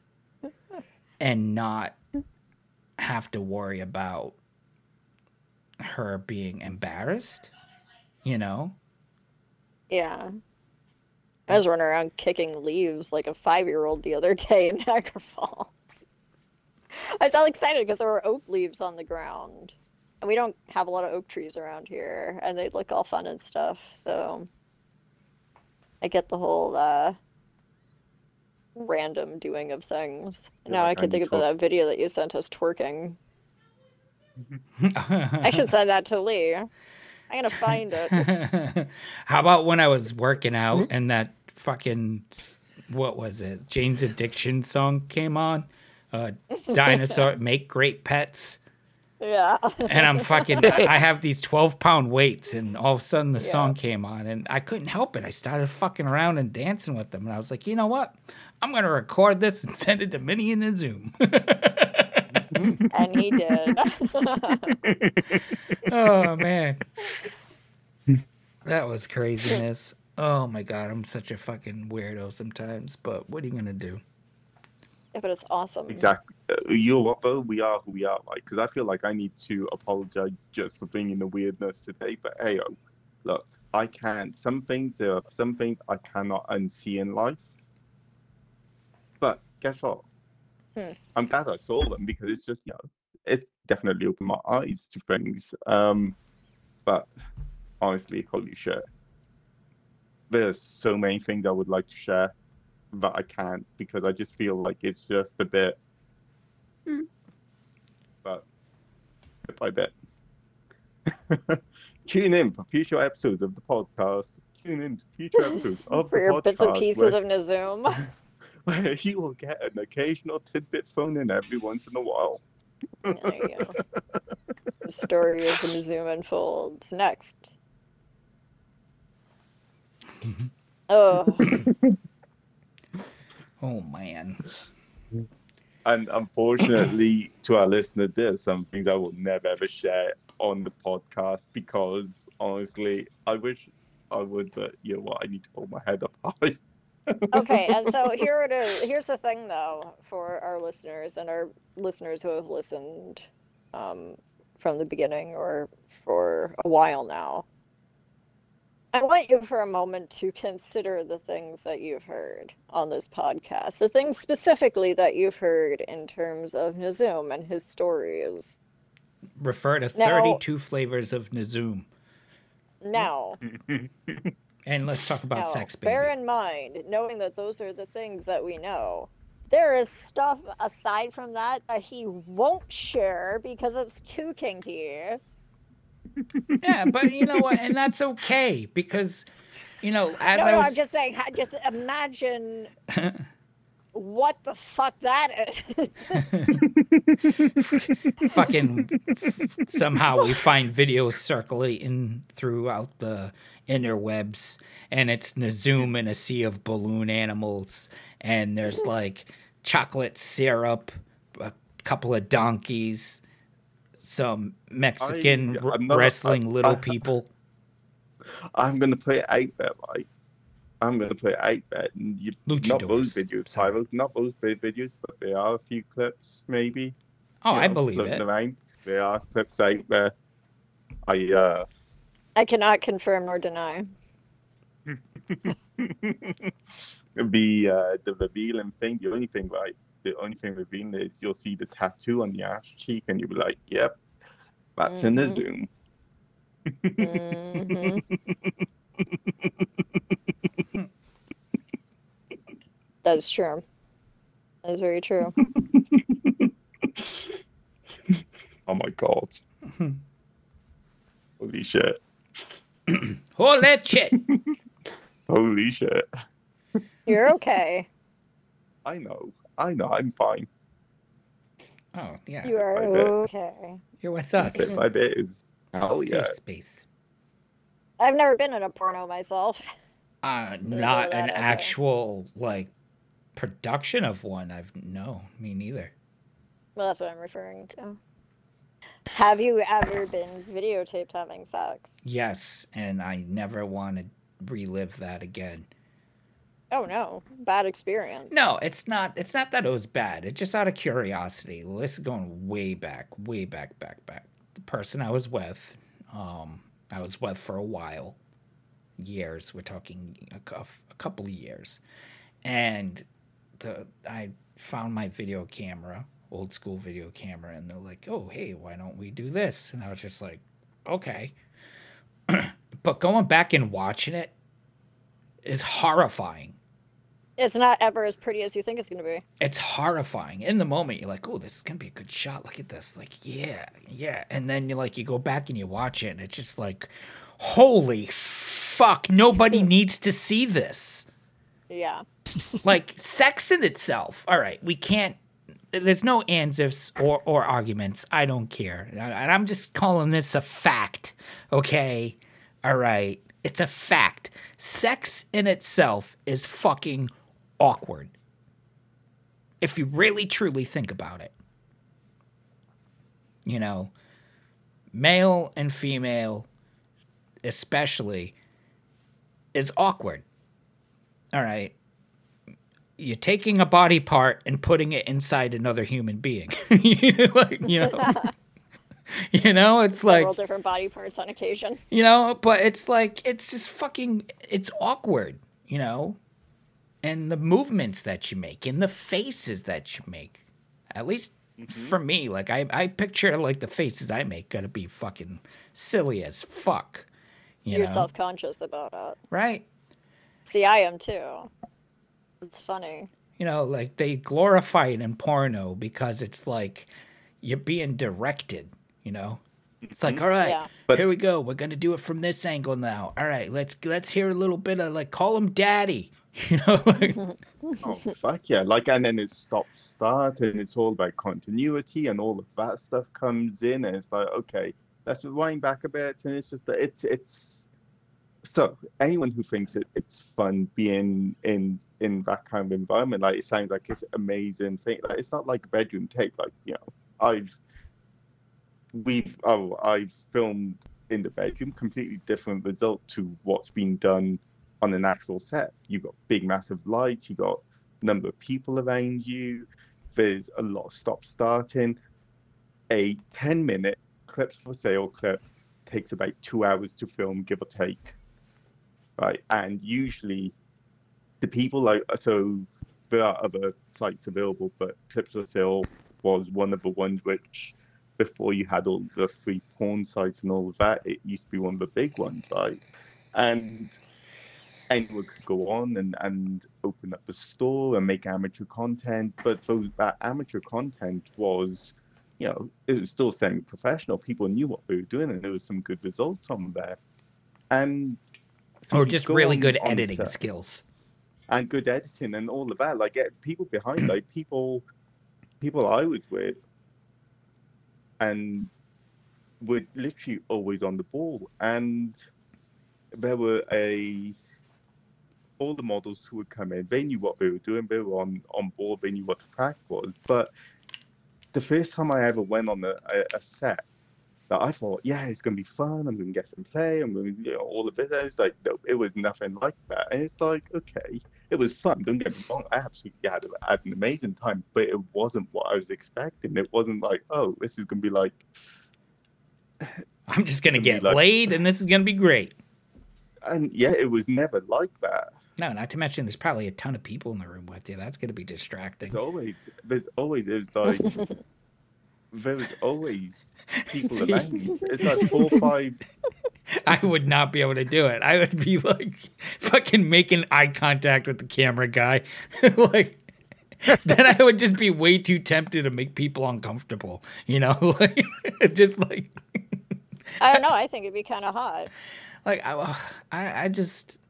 and not have to worry about her being embarrassed you know Yeah. I was running around kicking leaves like a five year old the other day in (laughs) Niagara Falls. I was all excited because there were oak leaves on the ground. And we don't have a lot of oak trees around here, and they look all fun and stuff. So I get the whole uh, random doing of things. Yeah, now I can think about that video that you sent us twerking. (laughs) I should send that to Lee. I'm gonna find it. (laughs) how about when i was working out and that fucking what was it jane's addiction song came on uh (laughs) dinosaur make great pets Yeah. and I'm fucking. (laughs) I have these 12 pound weights, and all of a sudden the Yeah. song came on, and I couldn't help it. I started fucking around and dancing with them, and I was like, you know what? I'm gonna record this and send it to Minnie in a Zoom. And he did. (laughs) oh man, that was craziness. Oh my god, I'm such a fucking weirdo sometimes. But what are you gonna do? Yeah, but it's awesome. exactly. Uh, you know what, though? We are who we are, like, because I feel like I need to apologize just for being in the weirdness today. But hey, oh, look, I can't. Some things, are some things I cannot unsee in life. But guess what? Hmm. I'm glad I saw them because it's just, you know, it definitely opened my eyes to things. Um, but honestly, holy shit. There's so many things I would like to share, but I can't because I just feel like it's just a bit. But bit by bit. (laughs) Tune in for future episodes of the podcast. Tune in to future (laughs) episodes of For your bits and pieces where, of Nazoom. (laughs) (laughs) where you will get an occasional tidbit phone in every once in a while. there you go. (laughs) The story of the Nazoom unfolds next. (laughs) Oh, (coughs) Oh man. And unfortunately, (coughs) to our listeners, there's some things I will never ever share on the podcast because honestly, I wish I would, but you know what? I need to hold my head up high. Okay. And so (laughs) here it is. Here's the thing, though, for our listeners and our listeners who have listened um, from the beginning or for a while now. I want you for a moment to consider the things that you've heard on this podcast, the things specifically that you've heard in terms of Nazoom and his stories. Refer to Now- 32 flavors of Nazoom. Now, (laughs) And let's talk about now sex, baby. bear in mind, knowing that those are the things that we know, there is stuff aside from that that he won't share because it's too kinky. yeah, but you know what? And that's (laughs) okay because, you know, as no, I no, was I'm just saying, just imagine what the fuck that is. (laughs) fucking somehow we find videos circulating throughout the interwebs and it's Nazoom in a sea of balloon animals and there's like chocolate syrup, a couple of donkeys, some Mexican I- not- wrestling I- little I- people. I'm gonna play out there, right? I'm gonna play out there. And you, not those Luchadors. videos. Pyro, not those videos, but there are a few clips, maybe. Oh, you I know, believe it. Around. There are clips out there. I uh I cannot confirm nor deny. (laughs) be uh the revealing thing, the only thing, right? the only thing revealing is you'll see the tattoo on the ass cheek, and you'll be like, "Yep, that's in the Mhm. Zoom." Mhm. (laughs) That's true. That's very true. (laughs) Oh my god! Holy shit! (clears throat) Holy shit! Holy shit! You're okay. I know, I know, I'm fine. Oh yeah, You are I bet. okay. you're with us. Bit by bit is hell Safe yeah. space. I've never been in a porno myself. Uh, (laughs) not an out actual like production of one. I've no, me neither. Well, that's what I'm referring to. Have you ever been videotaped having sex? Yes, and I never want to relive that again. Oh no, bad experience. No, it's not. It's not that it was bad. It's just out of curiosity. This is going way back, way back, back, back. The person I was with, um, I was with for a while, years. We're talking a, a couple of years, and the I found my video camera, old school video camera, and they're like, "Oh, hey, why don't we do this?" And I was just like, "Okay," (clears throat) but going back and watching it is horrifying. It's not ever as pretty as you think it's going to be. it's horrifying in the moment you're like oh this is gonna be a good shot look at this like yeah yeah and then you like you go back and you watch it and it's just like holy fuck nobody (laughs) needs to see this Yeah. like sex in itself all right we can't there's no ands ifs or, or arguments. I don't care. And i'm just calling this a fact okay? All right. It's a fact. Sex in itself is fucking awkward if you really truly think about it. You know male and female especially is awkward. All right you're taking a body part and putting it inside another human being. you (laughs) know, like, you know, (laughs) you know, it's like different body parts on occasion. you know, but it's like it's just fucking it's awkward, you know, and the movements that you make and the faces that you make. At least mm-hmm. for me, like I I picture like the faces I make gotta be fucking silly as fuck, you You're know, self conscious about it. right? See, I am too. It's funny. you know, like they glorify it in porno because it's like you're being directed, you know? It's like, mm-hmm. all right, Yeah. But- here we go. We're gonna do it from this angle now. All right, let's let's hear a little bit of like call him daddy. (laughs) You know, like, (laughs) Oh fuck yeah! Like and then it stops start and it's all about continuity and all of that stuff comes in and it's like okay, let's rewind back a bit and it's just that it's it's so anyone who thinks it, it's fun being in in that kind of environment, like it sounds like it's amazing thing. Like it's not like a bedroom tape. Like you know, I've we've oh I've filmed in the bedroom, completely different result to what's been done on an actual set. You've got big, massive lights. You've got number of people around you. There's a lot of stop starting. A 10 minute Clips4Sale clip takes about two hours to film, give or take. Right. And usually the people like, uh, so there are other sites available, but Clips4Sale was one of the ones which, before you had all the free porn sites and all of that, it used to be one of the big ones, right? And anyone could go on and, and open up a store and make amateur content, but those, that amateur content was, you know, it was still semi-professional. People knew what they were doing, and there was some good results on there, and or just go really on- good on editing set skills. and good editing and all of that. Like eh, people behind, like people, people I was with, and were literally always on the ball. And there were a all the models who would come in. They knew what they were doing. They were on on board. They knew what the crack was. But the first time I ever went on a, a, a set. That I thought, yeah, it's gonna be fun. I'm gonna get some play. I'm gonna, you know, all of this. And it's like, no, it was nothing like that. And it's like, okay, it was fun. Don't get me wrong. I absolutely had, had an amazing time, but it wasn't what I was expecting. It wasn't like, oh, this is gonna be like, I'm just gonna get like- laid and this is gonna be great. and yeah, it was never like that. No, not to mention there's probably a ton of people in the room with you. That's going to be distracting. There's always, there's always, it's like, (laughs) there's always people (laughs) See? around. It's like four, five. I would not be able to do it. I would be like fucking making eye contact with the camera guy. (laughs) like then I would just be way too tempted to make people uncomfortable, you know? (laughs) Like just like I don't know. I think it'd be kind of hot. like I, I I just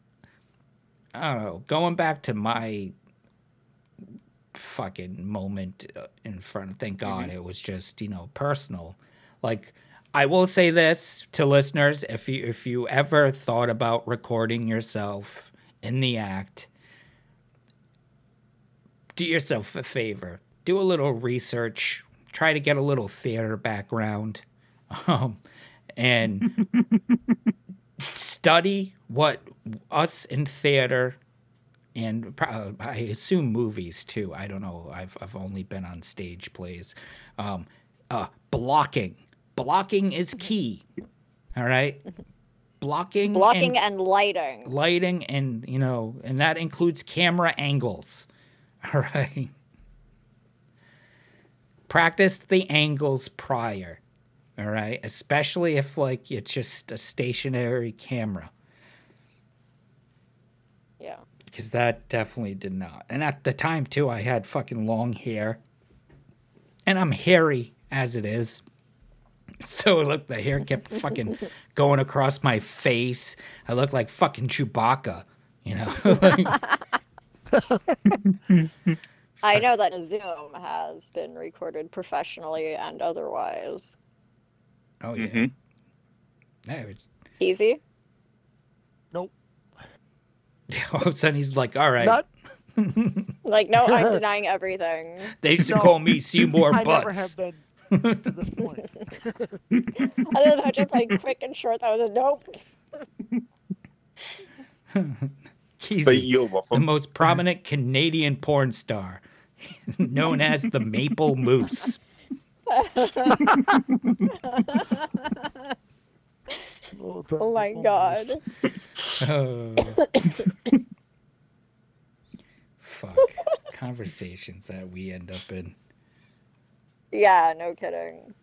I don't know. Going back to my fucking moment uh, in front. Thank God it was just you know personal. Like I will say this to listeners: if you if you ever thought about recording yourself in the act, do yourself a favor. Do a little research. Try to get a little theater background, (laughs) um, and (laughs) study what us in theater and uh, I assume movies too. I don't know. I've I've only been on stage plays. Um, uh, blocking, blocking is key. All right, blocking, Blocking and and lighting. lighting, and you know, and that includes camera angles. (laughs) All right. Practice the angles prior. All right, especially if like it's just a stationary camera. Because that definitely did not. And at the time too, I had fucking long hair, and I'm hairy as it is. (laughs) So look, the hair kept fucking (laughs) going across my face. I look like fucking Chewbacca, you know. (laughs) Like, I know that Zoom has been recorded professionally and otherwise. oh yeah, Mhm. yeah. It's, Easy. Nope. (laughs) all of a sudden he's like, "All right, Not. (laughs) Like, no, I'm (laughs) denying everything. they used to No. call me Seymour I never Butts." have been to this point. Other than just like quick and short, that was a nope. But Keezy, you're the waffle. most prominent Canadian porn star, known as the Maple Moose. Oh, the- Oh my god. (laughs) Oh. Fuck. (laughs) Conversations that we end up in. Yeah, no kidding.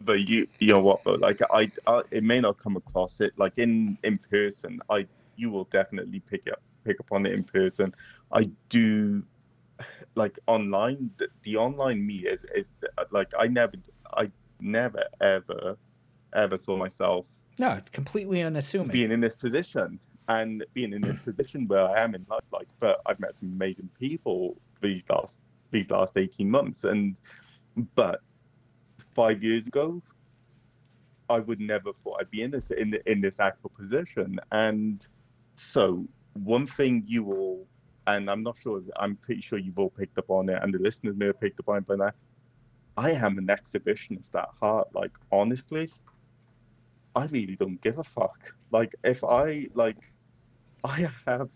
But you, you know what? Though, like I, I, it may not come across it like in in person. I, you will definitely pick up pick up on it in person. I do, like online. The, the online me is, is like I never, I never ever, ever saw myself No, it's completely unassuming. being in this position and being in this (clears throat) position where I am in life. Like, but I've met some amazing people these last these last eighteen months, and but five years ago, I would never thought I'd be in this in in this actual position. And so one thing you all, and I'm not sure, I'm pretty sure you've all picked up on it, and the listeners may have picked up on it, by now. I am an exhibitionist at heart. Like honestly, I really don't give a fuck. Like if I like, I have,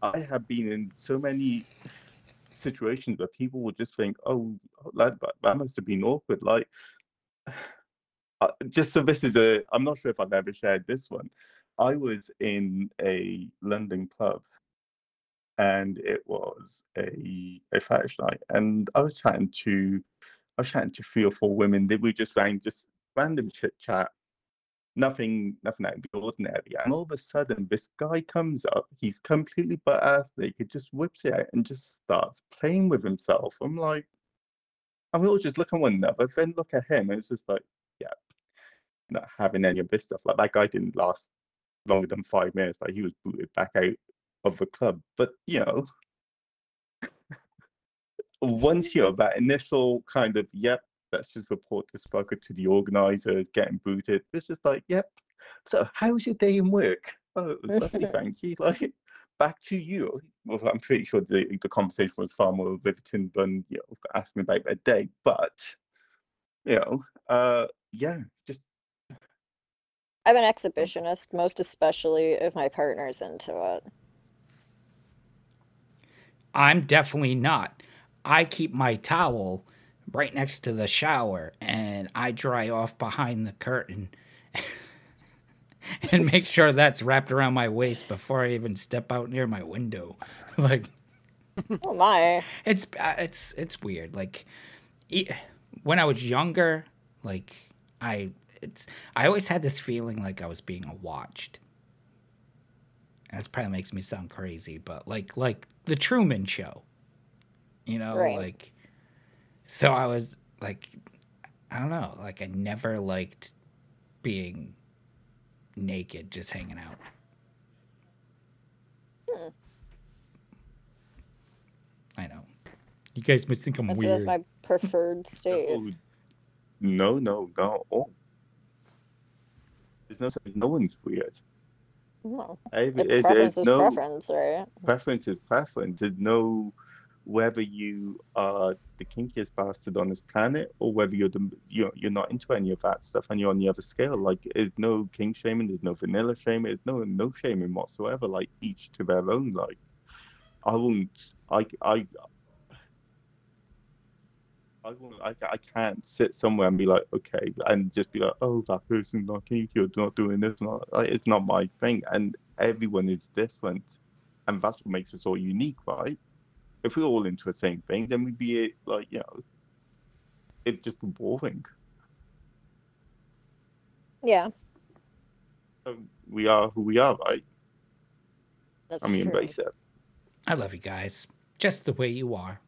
I have been in so many situations where people will just think, "Oh, that that must have been awkward." Like, (sighs) uh, just so this is a, I'm not sure if I've ever shared this one. I was in a London club, and it was a a fetish night, and I was chatting to, I was chatting to three or four women. They were just saying just random chit chat, nothing, nothing out of the ordinary. And all of a sudden, this guy comes up. He's completely butt ass naked, just whips it out and just starts playing with himself. I'm like, and we all just look at one another, then look at him, and it's just like, yeah, not having any of this stuff. Like that guy didn't last longer than five minutes. Like he was booted back out of the club. But you know, (laughs) once you're that initial kind of, yep, let's just report this fucker to the organizers, getting booted. It's just like, yep. So how's your day in work? Oh, lovely, (laughs) thank you. (laughs) Like back to you. Well, I'm pretty sure the, the conversation was far more riveting than you know asking about their day. But you know, uh, yeah, just I'm an exhibitionist, most especially if my partner's into it. I'm definitely not. I keep my towel right next to the shower and I dry off behind the curtain. (laughs) and make sure that's wrapped around my waist before I even step out near my window. (laughs) like Oh my. it's uh, it's it's weird. Like when I was younger, like I it's I always had this feeling like I was being watched. That probably makes me sound crazy, but like like the Truman Show, you know, Right. like so I was like I don't know, like I never liked being naked, just hanging out. I know. You guys must think I'm That's, weird. that's my preferred (laughs) state. Oh, no, no, no. Oh. There's no such- no one's weird. No. Every- Like, it's- preference it's is no preference, right? preference is preference. There's no whether you are the kinkiest bastard on this planet or whether you're the you're, you're not into any of that stuff and you're on the other scale. Like there's no kink shaming, there's no vanilla shaming, there's no no shaming whatsoever. Like each to their own. Like I won't. I I. I, won't, I, I can't sit somewhere and be like, okay, and just be like, oh, that person's not kinky or not doing this. Not, like, it's not my thing. And everyone is different. And that's what makes us all unique, right? If we're all into the same thing, then we'd be like, you know, it'd just be boring. Yeah, So we are who we are, right? that's And we true. embrace it. I love you guys, just the way you are.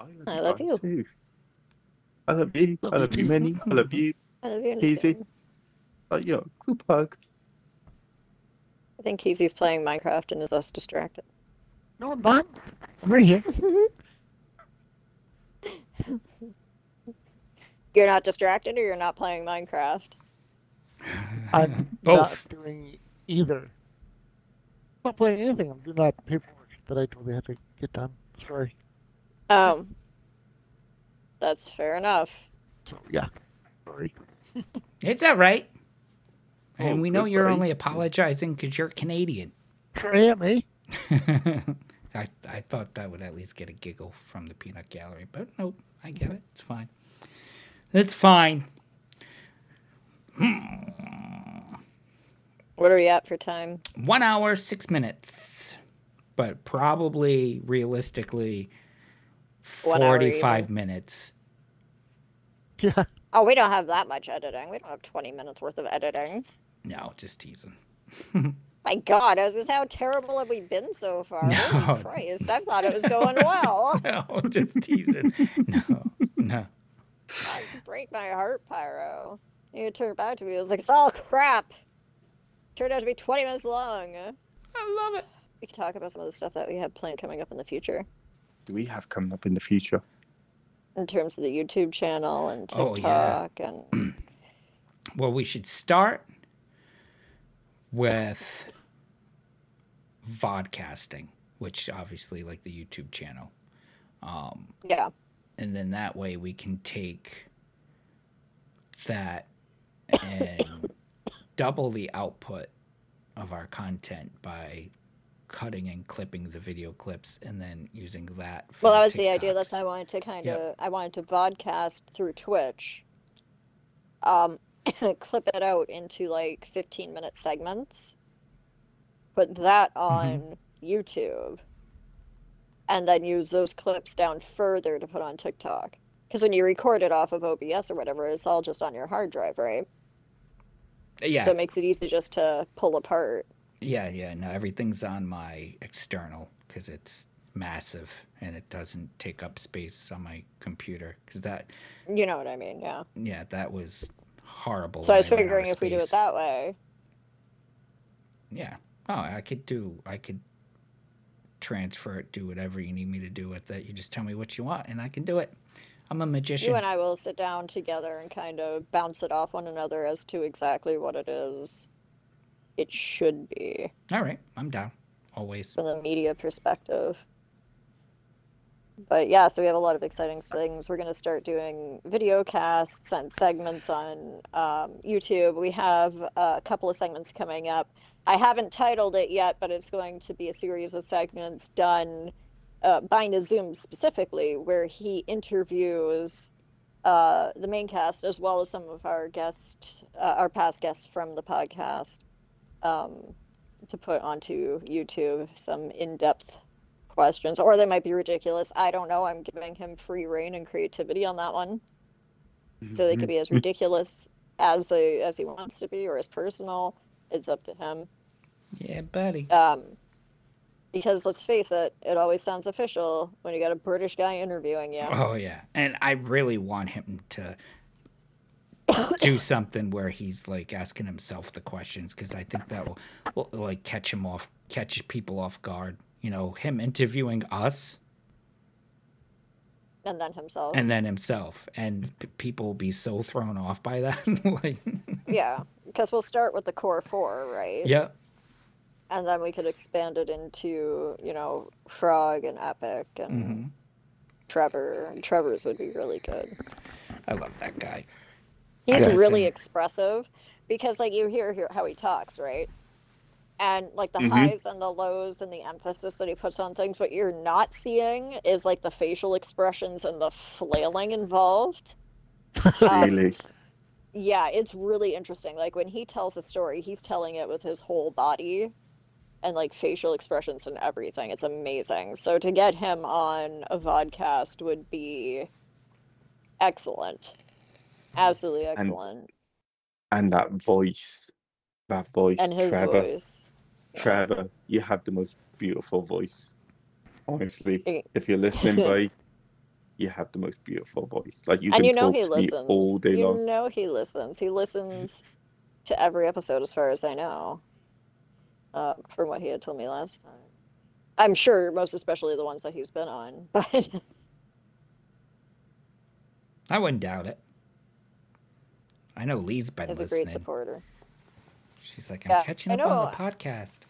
I love guys you. Too. I love you. I love you, Minnie. I love you. I love you, Easy. Nathan. Like, you know, group hug. I think Casey's playing Minecraft and is us distracted. No, I'm not. I'm right here. (laughs) You're not distracted or you're not playing Minecraft? I'm (laughs) Both. not doing either. I'm not playing anything. I'm doing that paperwork that I totally had to get done. Sorry. Um, that's fair enough. So yeah. Sorry. (laughs) It's all right. And Oh, we know you're buddy. only apologizing because you're Canadian. Sure I am, eh? (laughs) I, I thought that would at least get a giggle from the peanut gallery, but nope, I get it. It's fine. It's fine. Hmm. What are we at for time? One hour, six minutes. But probably realistically, One hour 45 even. minutes. Yeah. Oh, we don't have that much editing. We don't have 20 minutes worth of editing. No, just teasing. (laughs) My God, I was just how terrible have we been so far? No. Holy Christ, I thought it was going well. (laughs) No, just teasing. No, no. God, break my heart, Pyro. You turned back to me. It was like, it's all crap. Turned out to be 20 minutes long. I love it. We can talk about some of the stuff that we have planned coming up in the future Do we have coming up in the future? in terms of the YouTube channel and Oh, yeah. TikTok and (clears throat) Well, we should start with vodcasting, which obviously like the YouTube channel. Um, yeah. and then that way we can take that and (coughs) double the output of our content by cutting and clipping the video clips and then using that for Well, that was the idea. That's why I wanted to kind of Yep. I wanted to vodcast through Twitch. Um, (laughs) clip it out into like 15 minute segments. Put that mm-hmm. on YouTube. And then use those clips down further to put on TikTok. Because when you record it off of OBS or whatever, it's all just on your hard drive, right? Uh, yeah So it makes it easy just to pull apart. Yeah, yeah. No, everything's on my external because it's massive and it doesn't take up space on my computer. Because that, You know what I mean? Yeah. yeah, that was horrible. So I was ran out of figuring if we do it that way, Yeah. Oh, I could do. I could transfer it, do whatever you need me to do with it. You just tell me what you want, and I can do it. I'm a magician. You and I will sit down together and kind of bounce it off one another as to exactly what it is it should be All right, I'm down. Always. from the media perspective. But yeah, so we have a lot of exciting things. We're going to start doing video casts and segments on um, YouTube. We have a couple of segments coming up. I haven't titled it yet, but it's going to be a series of segments done uh, by Nazoom specifically, where he interviews uh, the main cast, as well as some of our guests, uh, our past guests from the podcast, um, to put onto YouTube some in-depth questions, or they might be ridiculous. I don't know. I'm giving him free reign and creativity on that one, so they could be as ridiculous as they as he wants to be, or as personal. It's up to him. Yeah, buddy. Um, because let's face it, it always sounds official when you got a British guy interviewing you. Oh yeah, and I really want him to (coughs) do something where he's like asking himself the questions because I think that will, will like catch him off, catch people off guard. You know, him interviewing us And then himself. and then himself, and p- people will be so thrown off by that. (laughs) like, Yeah, because we'll start with the core four, right? yep. And then we could expand it into, you know, Frog and Epic and hmm Trevor. And Trevor's would be really good. I love that guy. He's really say- expressive because, like, you hear, hear how he talks, right? And like the Mhm. highs and the lows and the emphasis that he puts on things, what you're not seeing is like the facial expressions and the flailing involved. (laughs) Um, Really? yeah, it's really interesting. Like when he tells a story, he's telling it with his whole body and like facial expressions and everything. It's amazing. So to get him on a vodcast would be excellent. Absolutely excellent. And that voice, that voice, And, his Trevor. voice. Yeah. Trevor, you have the most beautiful voice. Honestly, if you're listening, (laughs) boy, you have the most beautiful voice. Like you And can you know talk he to me listens. all day You long. know he listens. He listens to every episode as far as I know. Uh, from what he had told me last time. I'm sure most especially the ones that he's been on. (laughs) But I wouldn't doubt it. I know Lee's been he's a listening. great supporter. She's like, I'm Yeah, catching up on the podcast.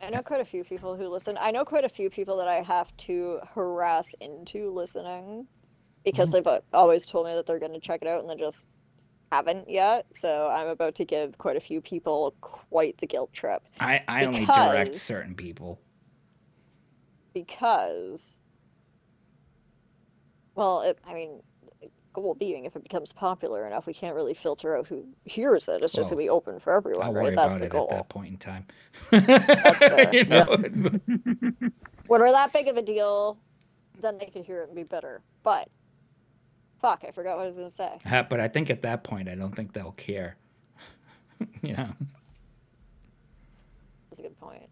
I know quite a few people who listen. I know quite a few people that I have to harass into listening because they've uh, always told me that they're going to check it out and they just haven't yet. So I'm about to give quite a few people quite the guilt trip I, I only direct certain people. because, well, it, I mean, goal being if it becomes popular enough, we can't really filter out who hears it. It's just Well, going to be open for everyone, I'll right? That's the goal. at that point in time. (laughs) you know, (laughs) (laughs) when we're that big of a deal, then they could hear it and be bitter. But fuck, I forgot what I was gonna say. Uh, but I think at that point, I don't think they'll care. you know, That's a good point.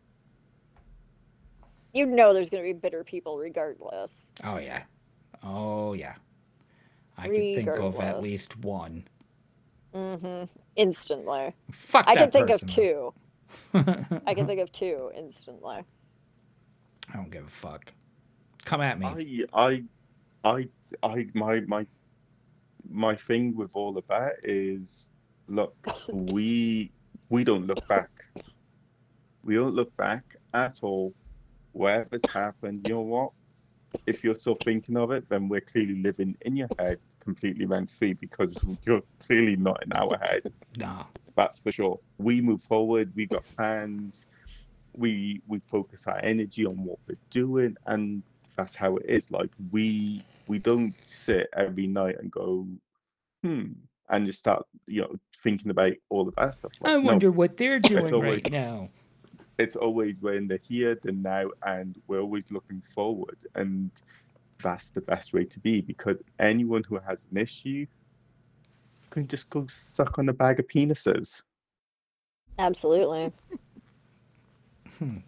You know, there's gonna be bitter people regardless. oh yeah, oh yeah. I can think of at least one. hmm Instantly, Fuck I that can think of two. (laughs) I can think of two instantly. I don't give a fuck. Come at me. I, I, I, I, my, my, my thing with all of that is, look, (laughs) we, we don't look back. We don't look back at all. Whatever's happened, you know what? If you're still thinking of it, then we're clearly living in your head completely rent free because you're clearly not in our head. No. That's for sure. We move forward. We got plans. We we focus our energy on what we're doing, and that's how it is. Like we we don't sit every night and go, hmm, and just start you know thinking about all the that stuff. Like, I no, wonder what they're doing always- right now. it's always we're in the here, the now, and we're always looking forward, and that's the best way to be. Because anyone who has an issue can just go suck on a bag of penises. Absolutely, hmm.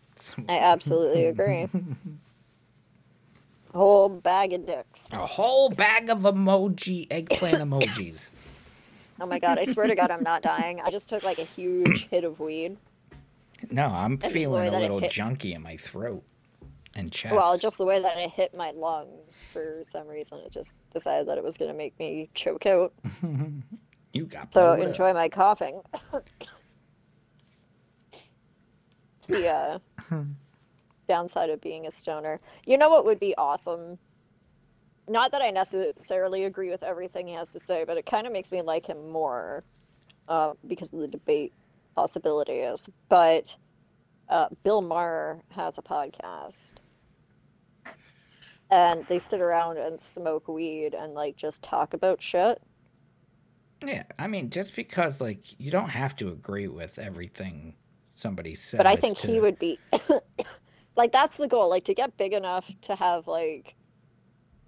I absolutely agree. (laughs) A whole bag of dicks. A whole bag of emoji, eggplant emojis. Oh my god! I swear to God, I'm not dying. I just took like a huge hit of weed. No, I'm the feeling a little junky in my throat and chest. Well, just the way that it hit my lung, for some reason, it just decided that it was going to make me choke out. (laughs) you got So blowed up. enjoy my coughing. it's (laughs) the uh, (laughs) downside of being a stoner. You know what would be awesome? Not that I necessarily agree with everything he has to say, but it kind of makes me like him more uh, because of the debate possibilities. But uh, Bill Maher has a podcast. and they sit around and smoke weed and like just talk about shit. Yeah, I mean, just because like you don't have to agree with everything somebody says. But I think to- he would be (coughs) like that's the goal, like to get big enough to have like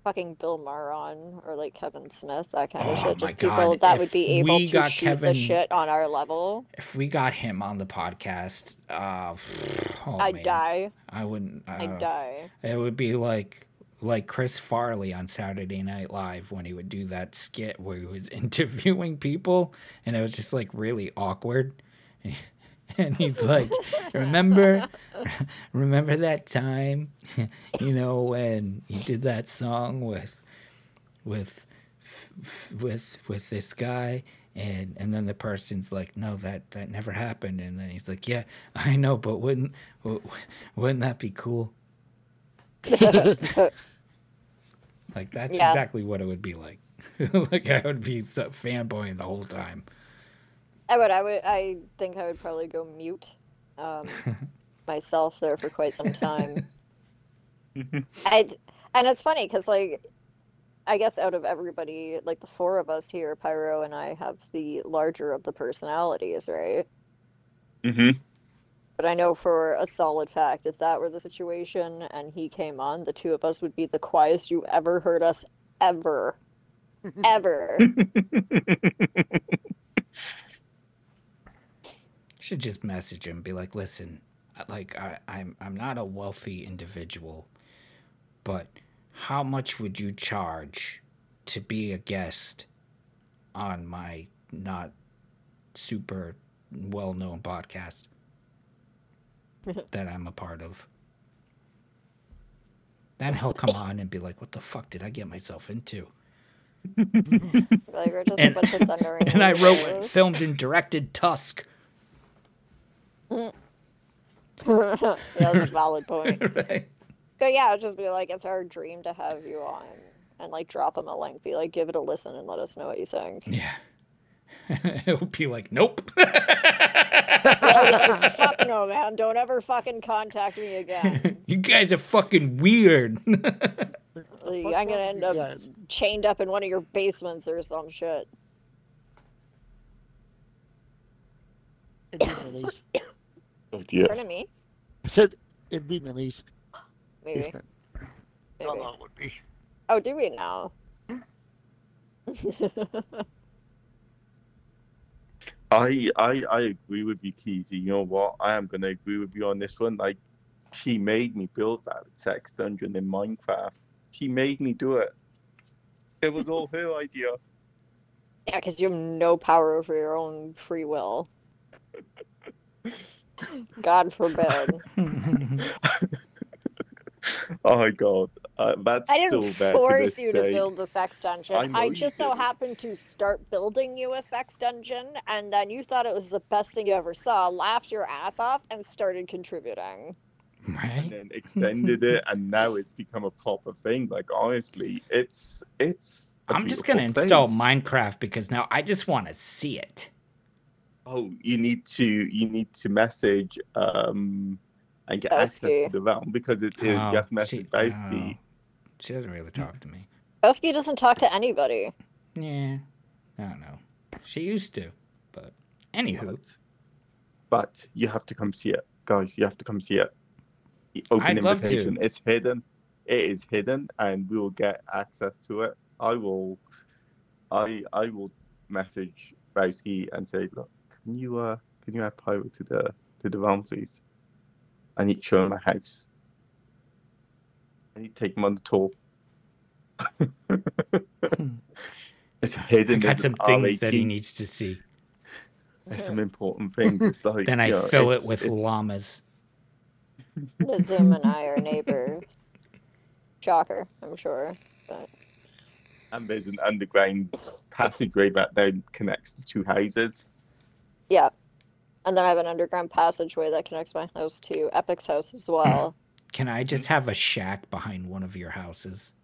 fucking Bill Maher on or like Kevin Smith, that kind of Oh shit. Just people God, that if would be able to shoot Kevin- the shit on our level. If we got him on the podcast, uh, (sighs) oh, I'd man. die. I wouldn't. Uh, I'd die. It would be like like Chris Farley on Saturday Night Live when he would do that skit where he was (laughs) interviewing people, and it was just like really awkward. (laughs) (laughs) And he's like, "Remember, (laughs) remember that time, (laughs) you know, when he did that song with, with, with, with this guy." And and then the person's like, "No, that that never happened." And then he's like, "Yeah, I know, but wouldn't wouldn't that be cool?" Like that's Yeah. exactly what it would be like. like I would be so fanboying the whole time. I would. I would. I think I would probably go mute um, (laughs) myself there for quite some time. (laughs) I and it's funny because like I guess out of everybody, like the four of us here, Pyro and I have the larger of the personalities, right? hmm But I know for a solid fact, if that were the situation and he came on, the two of us would be the quietest you ever heard us ever, (laughs) ever. Should just message him, be like, "Listen, like I, I'm I'm not a wealthy individual, but how much would you charge to be a guest on my not super well known podcast (laughs) that I'm a part of?" Then he'll come on and be like, "What the fuck did I get myself into?" (laughs) like we're just And- a bunch of. (laughs) And I wrote, filmed, and directed Tusk. (laughs) yeah, that's a valid point. (laughs) right? But yeah, it'd just be like it's our dream to have you on and like drop him a link, be like, give it a listen and let us know what you think. Yeah. (laughs) It'll be like, nope. Like, Fuck no, man! Don't ever fucking contact me again. you guys are fucking weird. Like, I'm gonna end up you guys? chained up in one of your basements or some shit. It'd be Millie's. Dear. Pardon me? I said it'd be Millie's Maybe. basement. maybe. Oh, no, it would be. Oh, do we now? (laughs) I, I I agree with you, Keezy. You know what? I am gonna agree with you on this one. Like, she made me build that sex dungeon in Minecraft. She made me do it. It was all her (laughs) idea. yeah, because you have no power over your own free will. (laughs) God forbid. (laughs) Oh my god, uh, that's I still didn't there force to you day. to build the sex dungeon. I I just so happened to start building you a sex dungeon, and then you thought it was the best thing you ever saw, laughed your ass off, and started contributing. and right? then extended it, and now it's become a proper thing. Like honestly, it's it's. i I'm just going to install Minecraft because now I just want to see it. Oh, you need to you need to message um and get Oh, access to the realm because it is you have to she, message oh, she doesn't really talk to me. Oski doesn't talk to anybody. Yeah. I don't know. She used to. But anywho, But, but you have to come see it, guys. You have to come see it. Open I'd love to. invitation. It's hidden. It is hidden, and we will get access to it. I will. I I will message Bowski and say, look, can you uh can you add Pyro to the to the realm, please? I need to show him my house. I need to take him on the tour. (laughs) it's hidden. I got some an things that he needs to see. There's some important things. It's like Then I you know, fill it with it's- llamas. Zoom and I are neighbors. Shocker, I'm sure. But And there's an underground passageway that then connects the two houses. Yeah. And then I have an underground passageway that connects my house to Epic's house as well. (clears throat) Can I just have a shack behind one of your houses?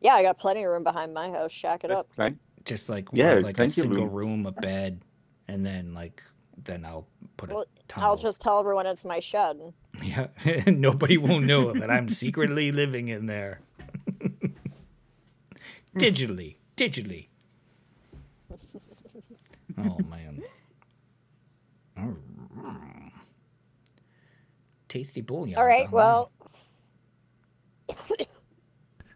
yeah, I got plenty of room behind my house. Shack it There's up. plenty- Just like Yeah, with, like a plenty of single room. room, a bed, and then like then I'll put a Well, tunnel. I'll just tell everyone it's my shed. (laughs) Yeah, (laughs) nobody will know that I'm secretly living in there. (laughs) digitally, digitally. Oh man. Oh. Tasty bouillon. All right, well. (laughs) oh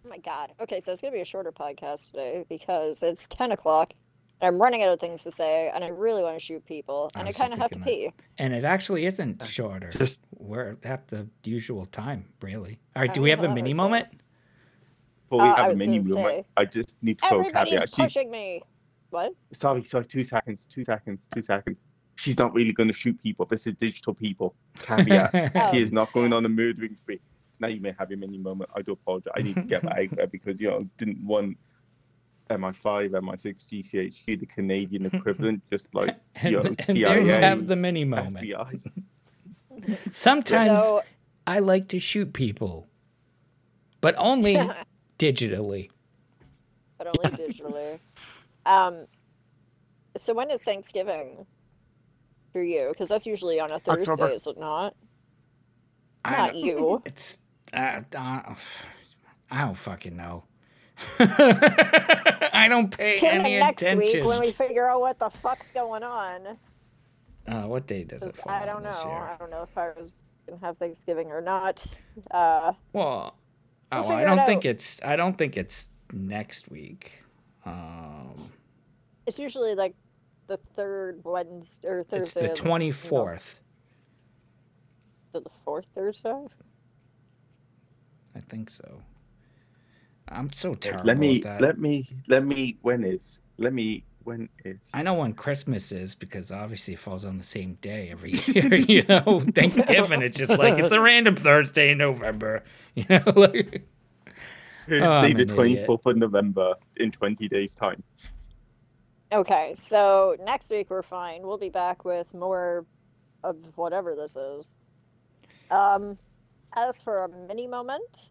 my god. Okay, so it's gonna be a shorter podcast today because it's ten o'clock. And I'm running out of things to say, and I really want to shoot people, and I, was kind of have to thinking pee. and it actually isn't shorter. Just We're at the usual time, really. All right, do we have a mini it's moment? before we Uh, have a mini gonna I, say- I just need to throw a Everybody's caveat. She's, pushing me. What? sorry, sorry, two seconds, two seconds, two seconds. She's not really going to shoot people. This is digital people. (laughs) Caveat. Oh. she is not going on a murdering spree. Now you may have your mini moment. I do apologize. I need to get that out there because you know didn't want MI5, MI6, GCHQ, the Canadian (laughs) equivalent, just like and, you know, (laughs) and CIA, there you have the mini moment. FBI. Sometimes So, I like to shoot people, but only digitally. but only digitally. Um, so when is Thanksgiving for you? Because that's usually on a Thursday, October. is it not? I Not you. (laughs) It's uh, uh, I don't fucking know. (laughs) I don't pay Tune any next attention. week when we figure out what the fuck's going on. uh, what day does it fall I don't know. I don't know if I was gonna have Thanksgiving or not. Uh, Well, We'll oh, I don't think it's. I don't think it's next week. Um, it's usually like the third Wednesday or Thursday. it's the of- twenty fourth. The, the fourth Thursday. I think so. I'm so terrible Let me, at that. let me, let me. When is? Let me. When is? I know when Christmas is because obviously it falls on the same day every (laughs) year. You know, (laughs) Thanksgiving it's just like it's a random Thursday in November. You know, like, (laughs) Thursday, I'm the twenty fourth of November, in twenty days' time. Okay, so next week we're fine. We'll be back with more of whatever this is. Um, as for a mini moment,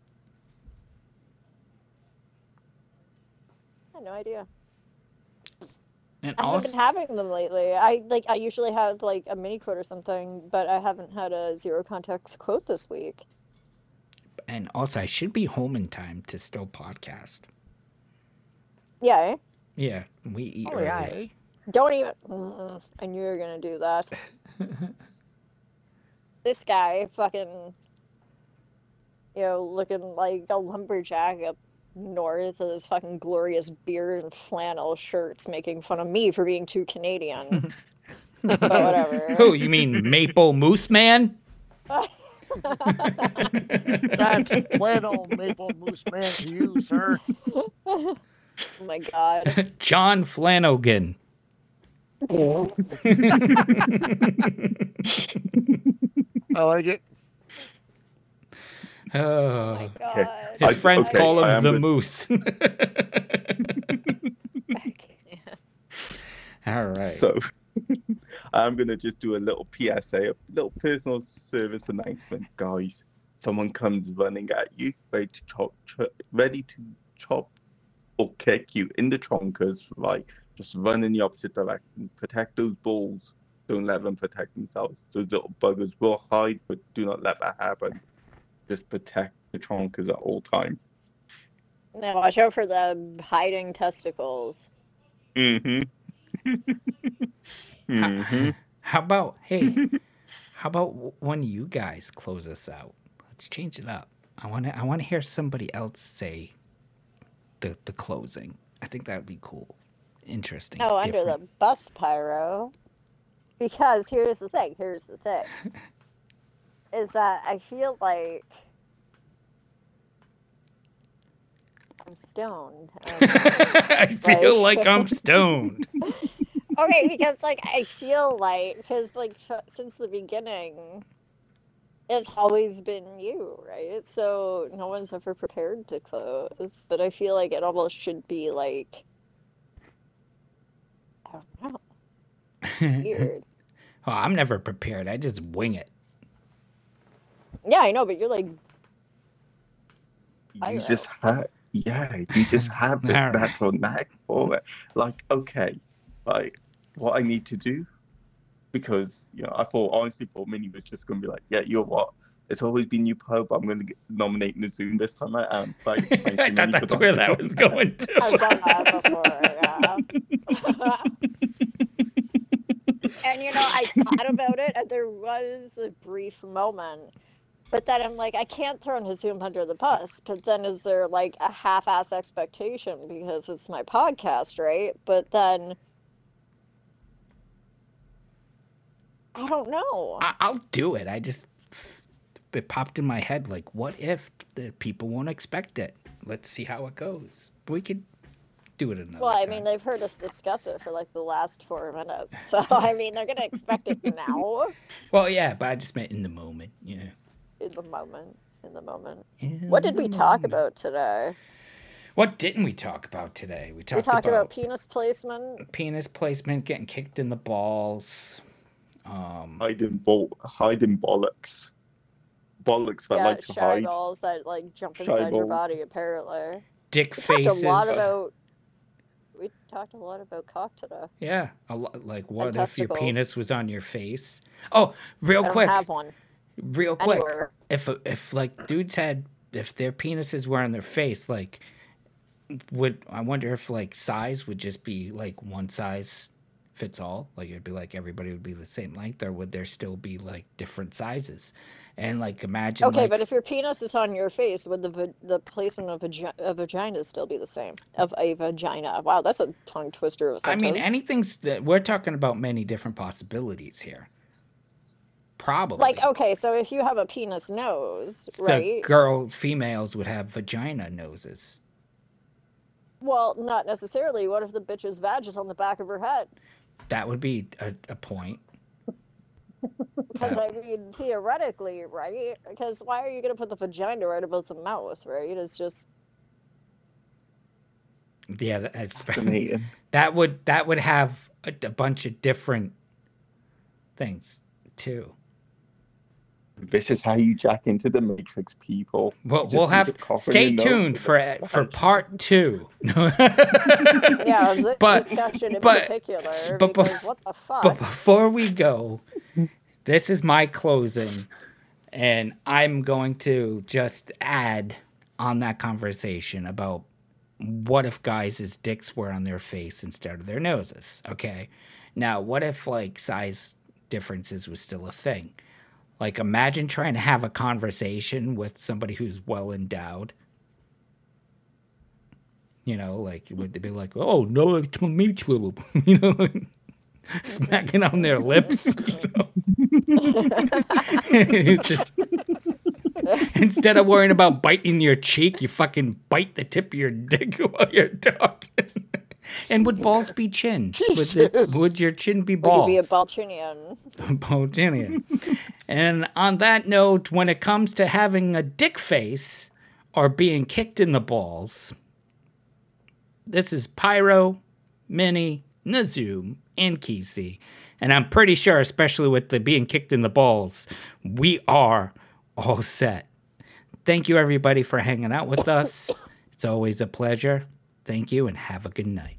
I have no idea. and I haven't also, been having them lately. I like I usually have like a mini quote or something, but I haven't had a zero context quote this week. and also, I should be home in time to still podcast. Yeah, eh? Yeah, we eat Oh early. yeah. don't even. Mm, I knew you were gonna do that. (laughs) this guy, fucking, you know, looking like a lumberjack up north with his fucking glorious beard and flannel shirts, making fun of me for being too Canadian. (laughs) but whatever. (laughs) Who you mean, Maple Moose Man? That's flannel maple moose man to you, sir. Oh my god. (laughs) John Flanagan. I like it. Oh Oh, my god. Okay. his I- friends okay, call him the gonna- Moose. (laughs) All right. So (laughs) I'm gonna just do a little PSA, a little personal service announcement, guys. Someone comes running at you, ready to chop, ch- ready to chop or kick you in the chonkers, right? Just run in the opposite direction. Protect those balls. Don't let them protect themselves. Those little buggers will hide, but do not let that happen. Just protect the chonkers at all time. Now watch out for the hiding testicles. Mm-hmm. (laughs) mm-hmm. How about hey? (laughs) how about w- one of you guys close us out? Let's change it up. I want to. I want to hear somebody else say the the closing. I think that would be cool, interesting. Oh, under the bus pyro. Because here's the thing. Here's the thing. (laughs) is that I feel like I'm stoned. I (laughs) feel like- like I'm (laughs) stoned. okay, because like I feel like because like since the beginning, it's always been you, right? So no one's ever prepared to close. But I feel like it almost should be like I don't know, weird. (laughs) Oh, I'm never prepared. I just wing it. Yeah, I know, but you're like You just have, yeah, you just (laughs) have this natural knack for it. Like, okay, like what I need to do, because you know, I thought honestly, thought Minnie was just gonna be like, yeah, you're what, It's always been you, Poe, but I'm going to nominate Nazoom this time. I am. Thank, (laughs) thank I thought that's where that was going to. I've done that before. Yeah. (laughs) and you know, I thought about it, and there was a brief moment. But then I'm like, I can't throw Nazoom under the bus. But then is there like a half-ass expectation because it's my podcast, right? But then I don't know. I- I'll do it. I just it popped in my head like, what if the people won't expect it? Let's see how it goes. We could do it another Well, I time. mean, they've heard us discuss it for like the last four minutes, (laughs) so I mean, they're gonna expect it now, (laughs) well, yeah, but I just meant in the moment, you know. in the moment, in the moment. In What did we talk about today? What didn't we talk about today? We talked, We talked about, about, penis placement. penis placement, getting kicked in the balls. Um, Hiding, ball, hiding bollocks. Bollocks that yeah, like to shy hide. balls that like jump Shy inside your body. Apparently, dick we faces. talked a lot about. We talked a lot about cock today. yeah, a lot, like what if your penis was on your face? Oh, real I don't quick, have one real quick. anywhere. if if like dudes had if their penises were on their face like would i wonder if like size would just be like one size fits all like it'd be like everybody would be the same length or would there still be like different sizes and like imagine Okay, like, but if your penis is on your face, would the the placement of vagi- a vagina still be the same? Of a vagina? Wow, that's a tongue twister of a i mean anything's that we're talking about many different possibilities here probably Like, okay, so if you have a penis nose, the right? girls females would have vagina noses Well, not necessarily. What if the bitch's vag is on the back of her head? That would be a, a point Because I mean, theoretically, right? Because why are you going to put the vagina right above the mouth, right? It's just yeah that's Fascinating. that would that would have a, a bunch of different things too. This is how you jack into the Matrix, people. Well, we'll have it stay tuned for the for part two. (laughs) yeah, this But- discussion in but- particular. but bef- what the fuck? but before we go, this is my closing, and I'm going to just add on that conversation about what if guys' dicks were on their face instead of their noses. Okay, now what if like size differences was still a thing? Like imagine trying to have a conversation with somebody who's well endowed. You know, like would be like, oh no, it's (laughs) too. You know, smacking on their lips. (laughs) Instead of worrying about biting your cheek, you fucking bite the tip of your dick (laughs) while you're talking. And would balls be chin? Would, it, would your chin be Would balls? you be a Balchinian? (laughs) Balchinian. and on that note, when it comes to having a dick face or being kicked in the balls, this is Pyro, Mini, Nazoom, and Keezy. And I'm pretty sure, especially with the being kicked in the balls, we are all set. Thank you, everybody, for hanging out with us. It's always a pleasure. Thank you, and have a good night.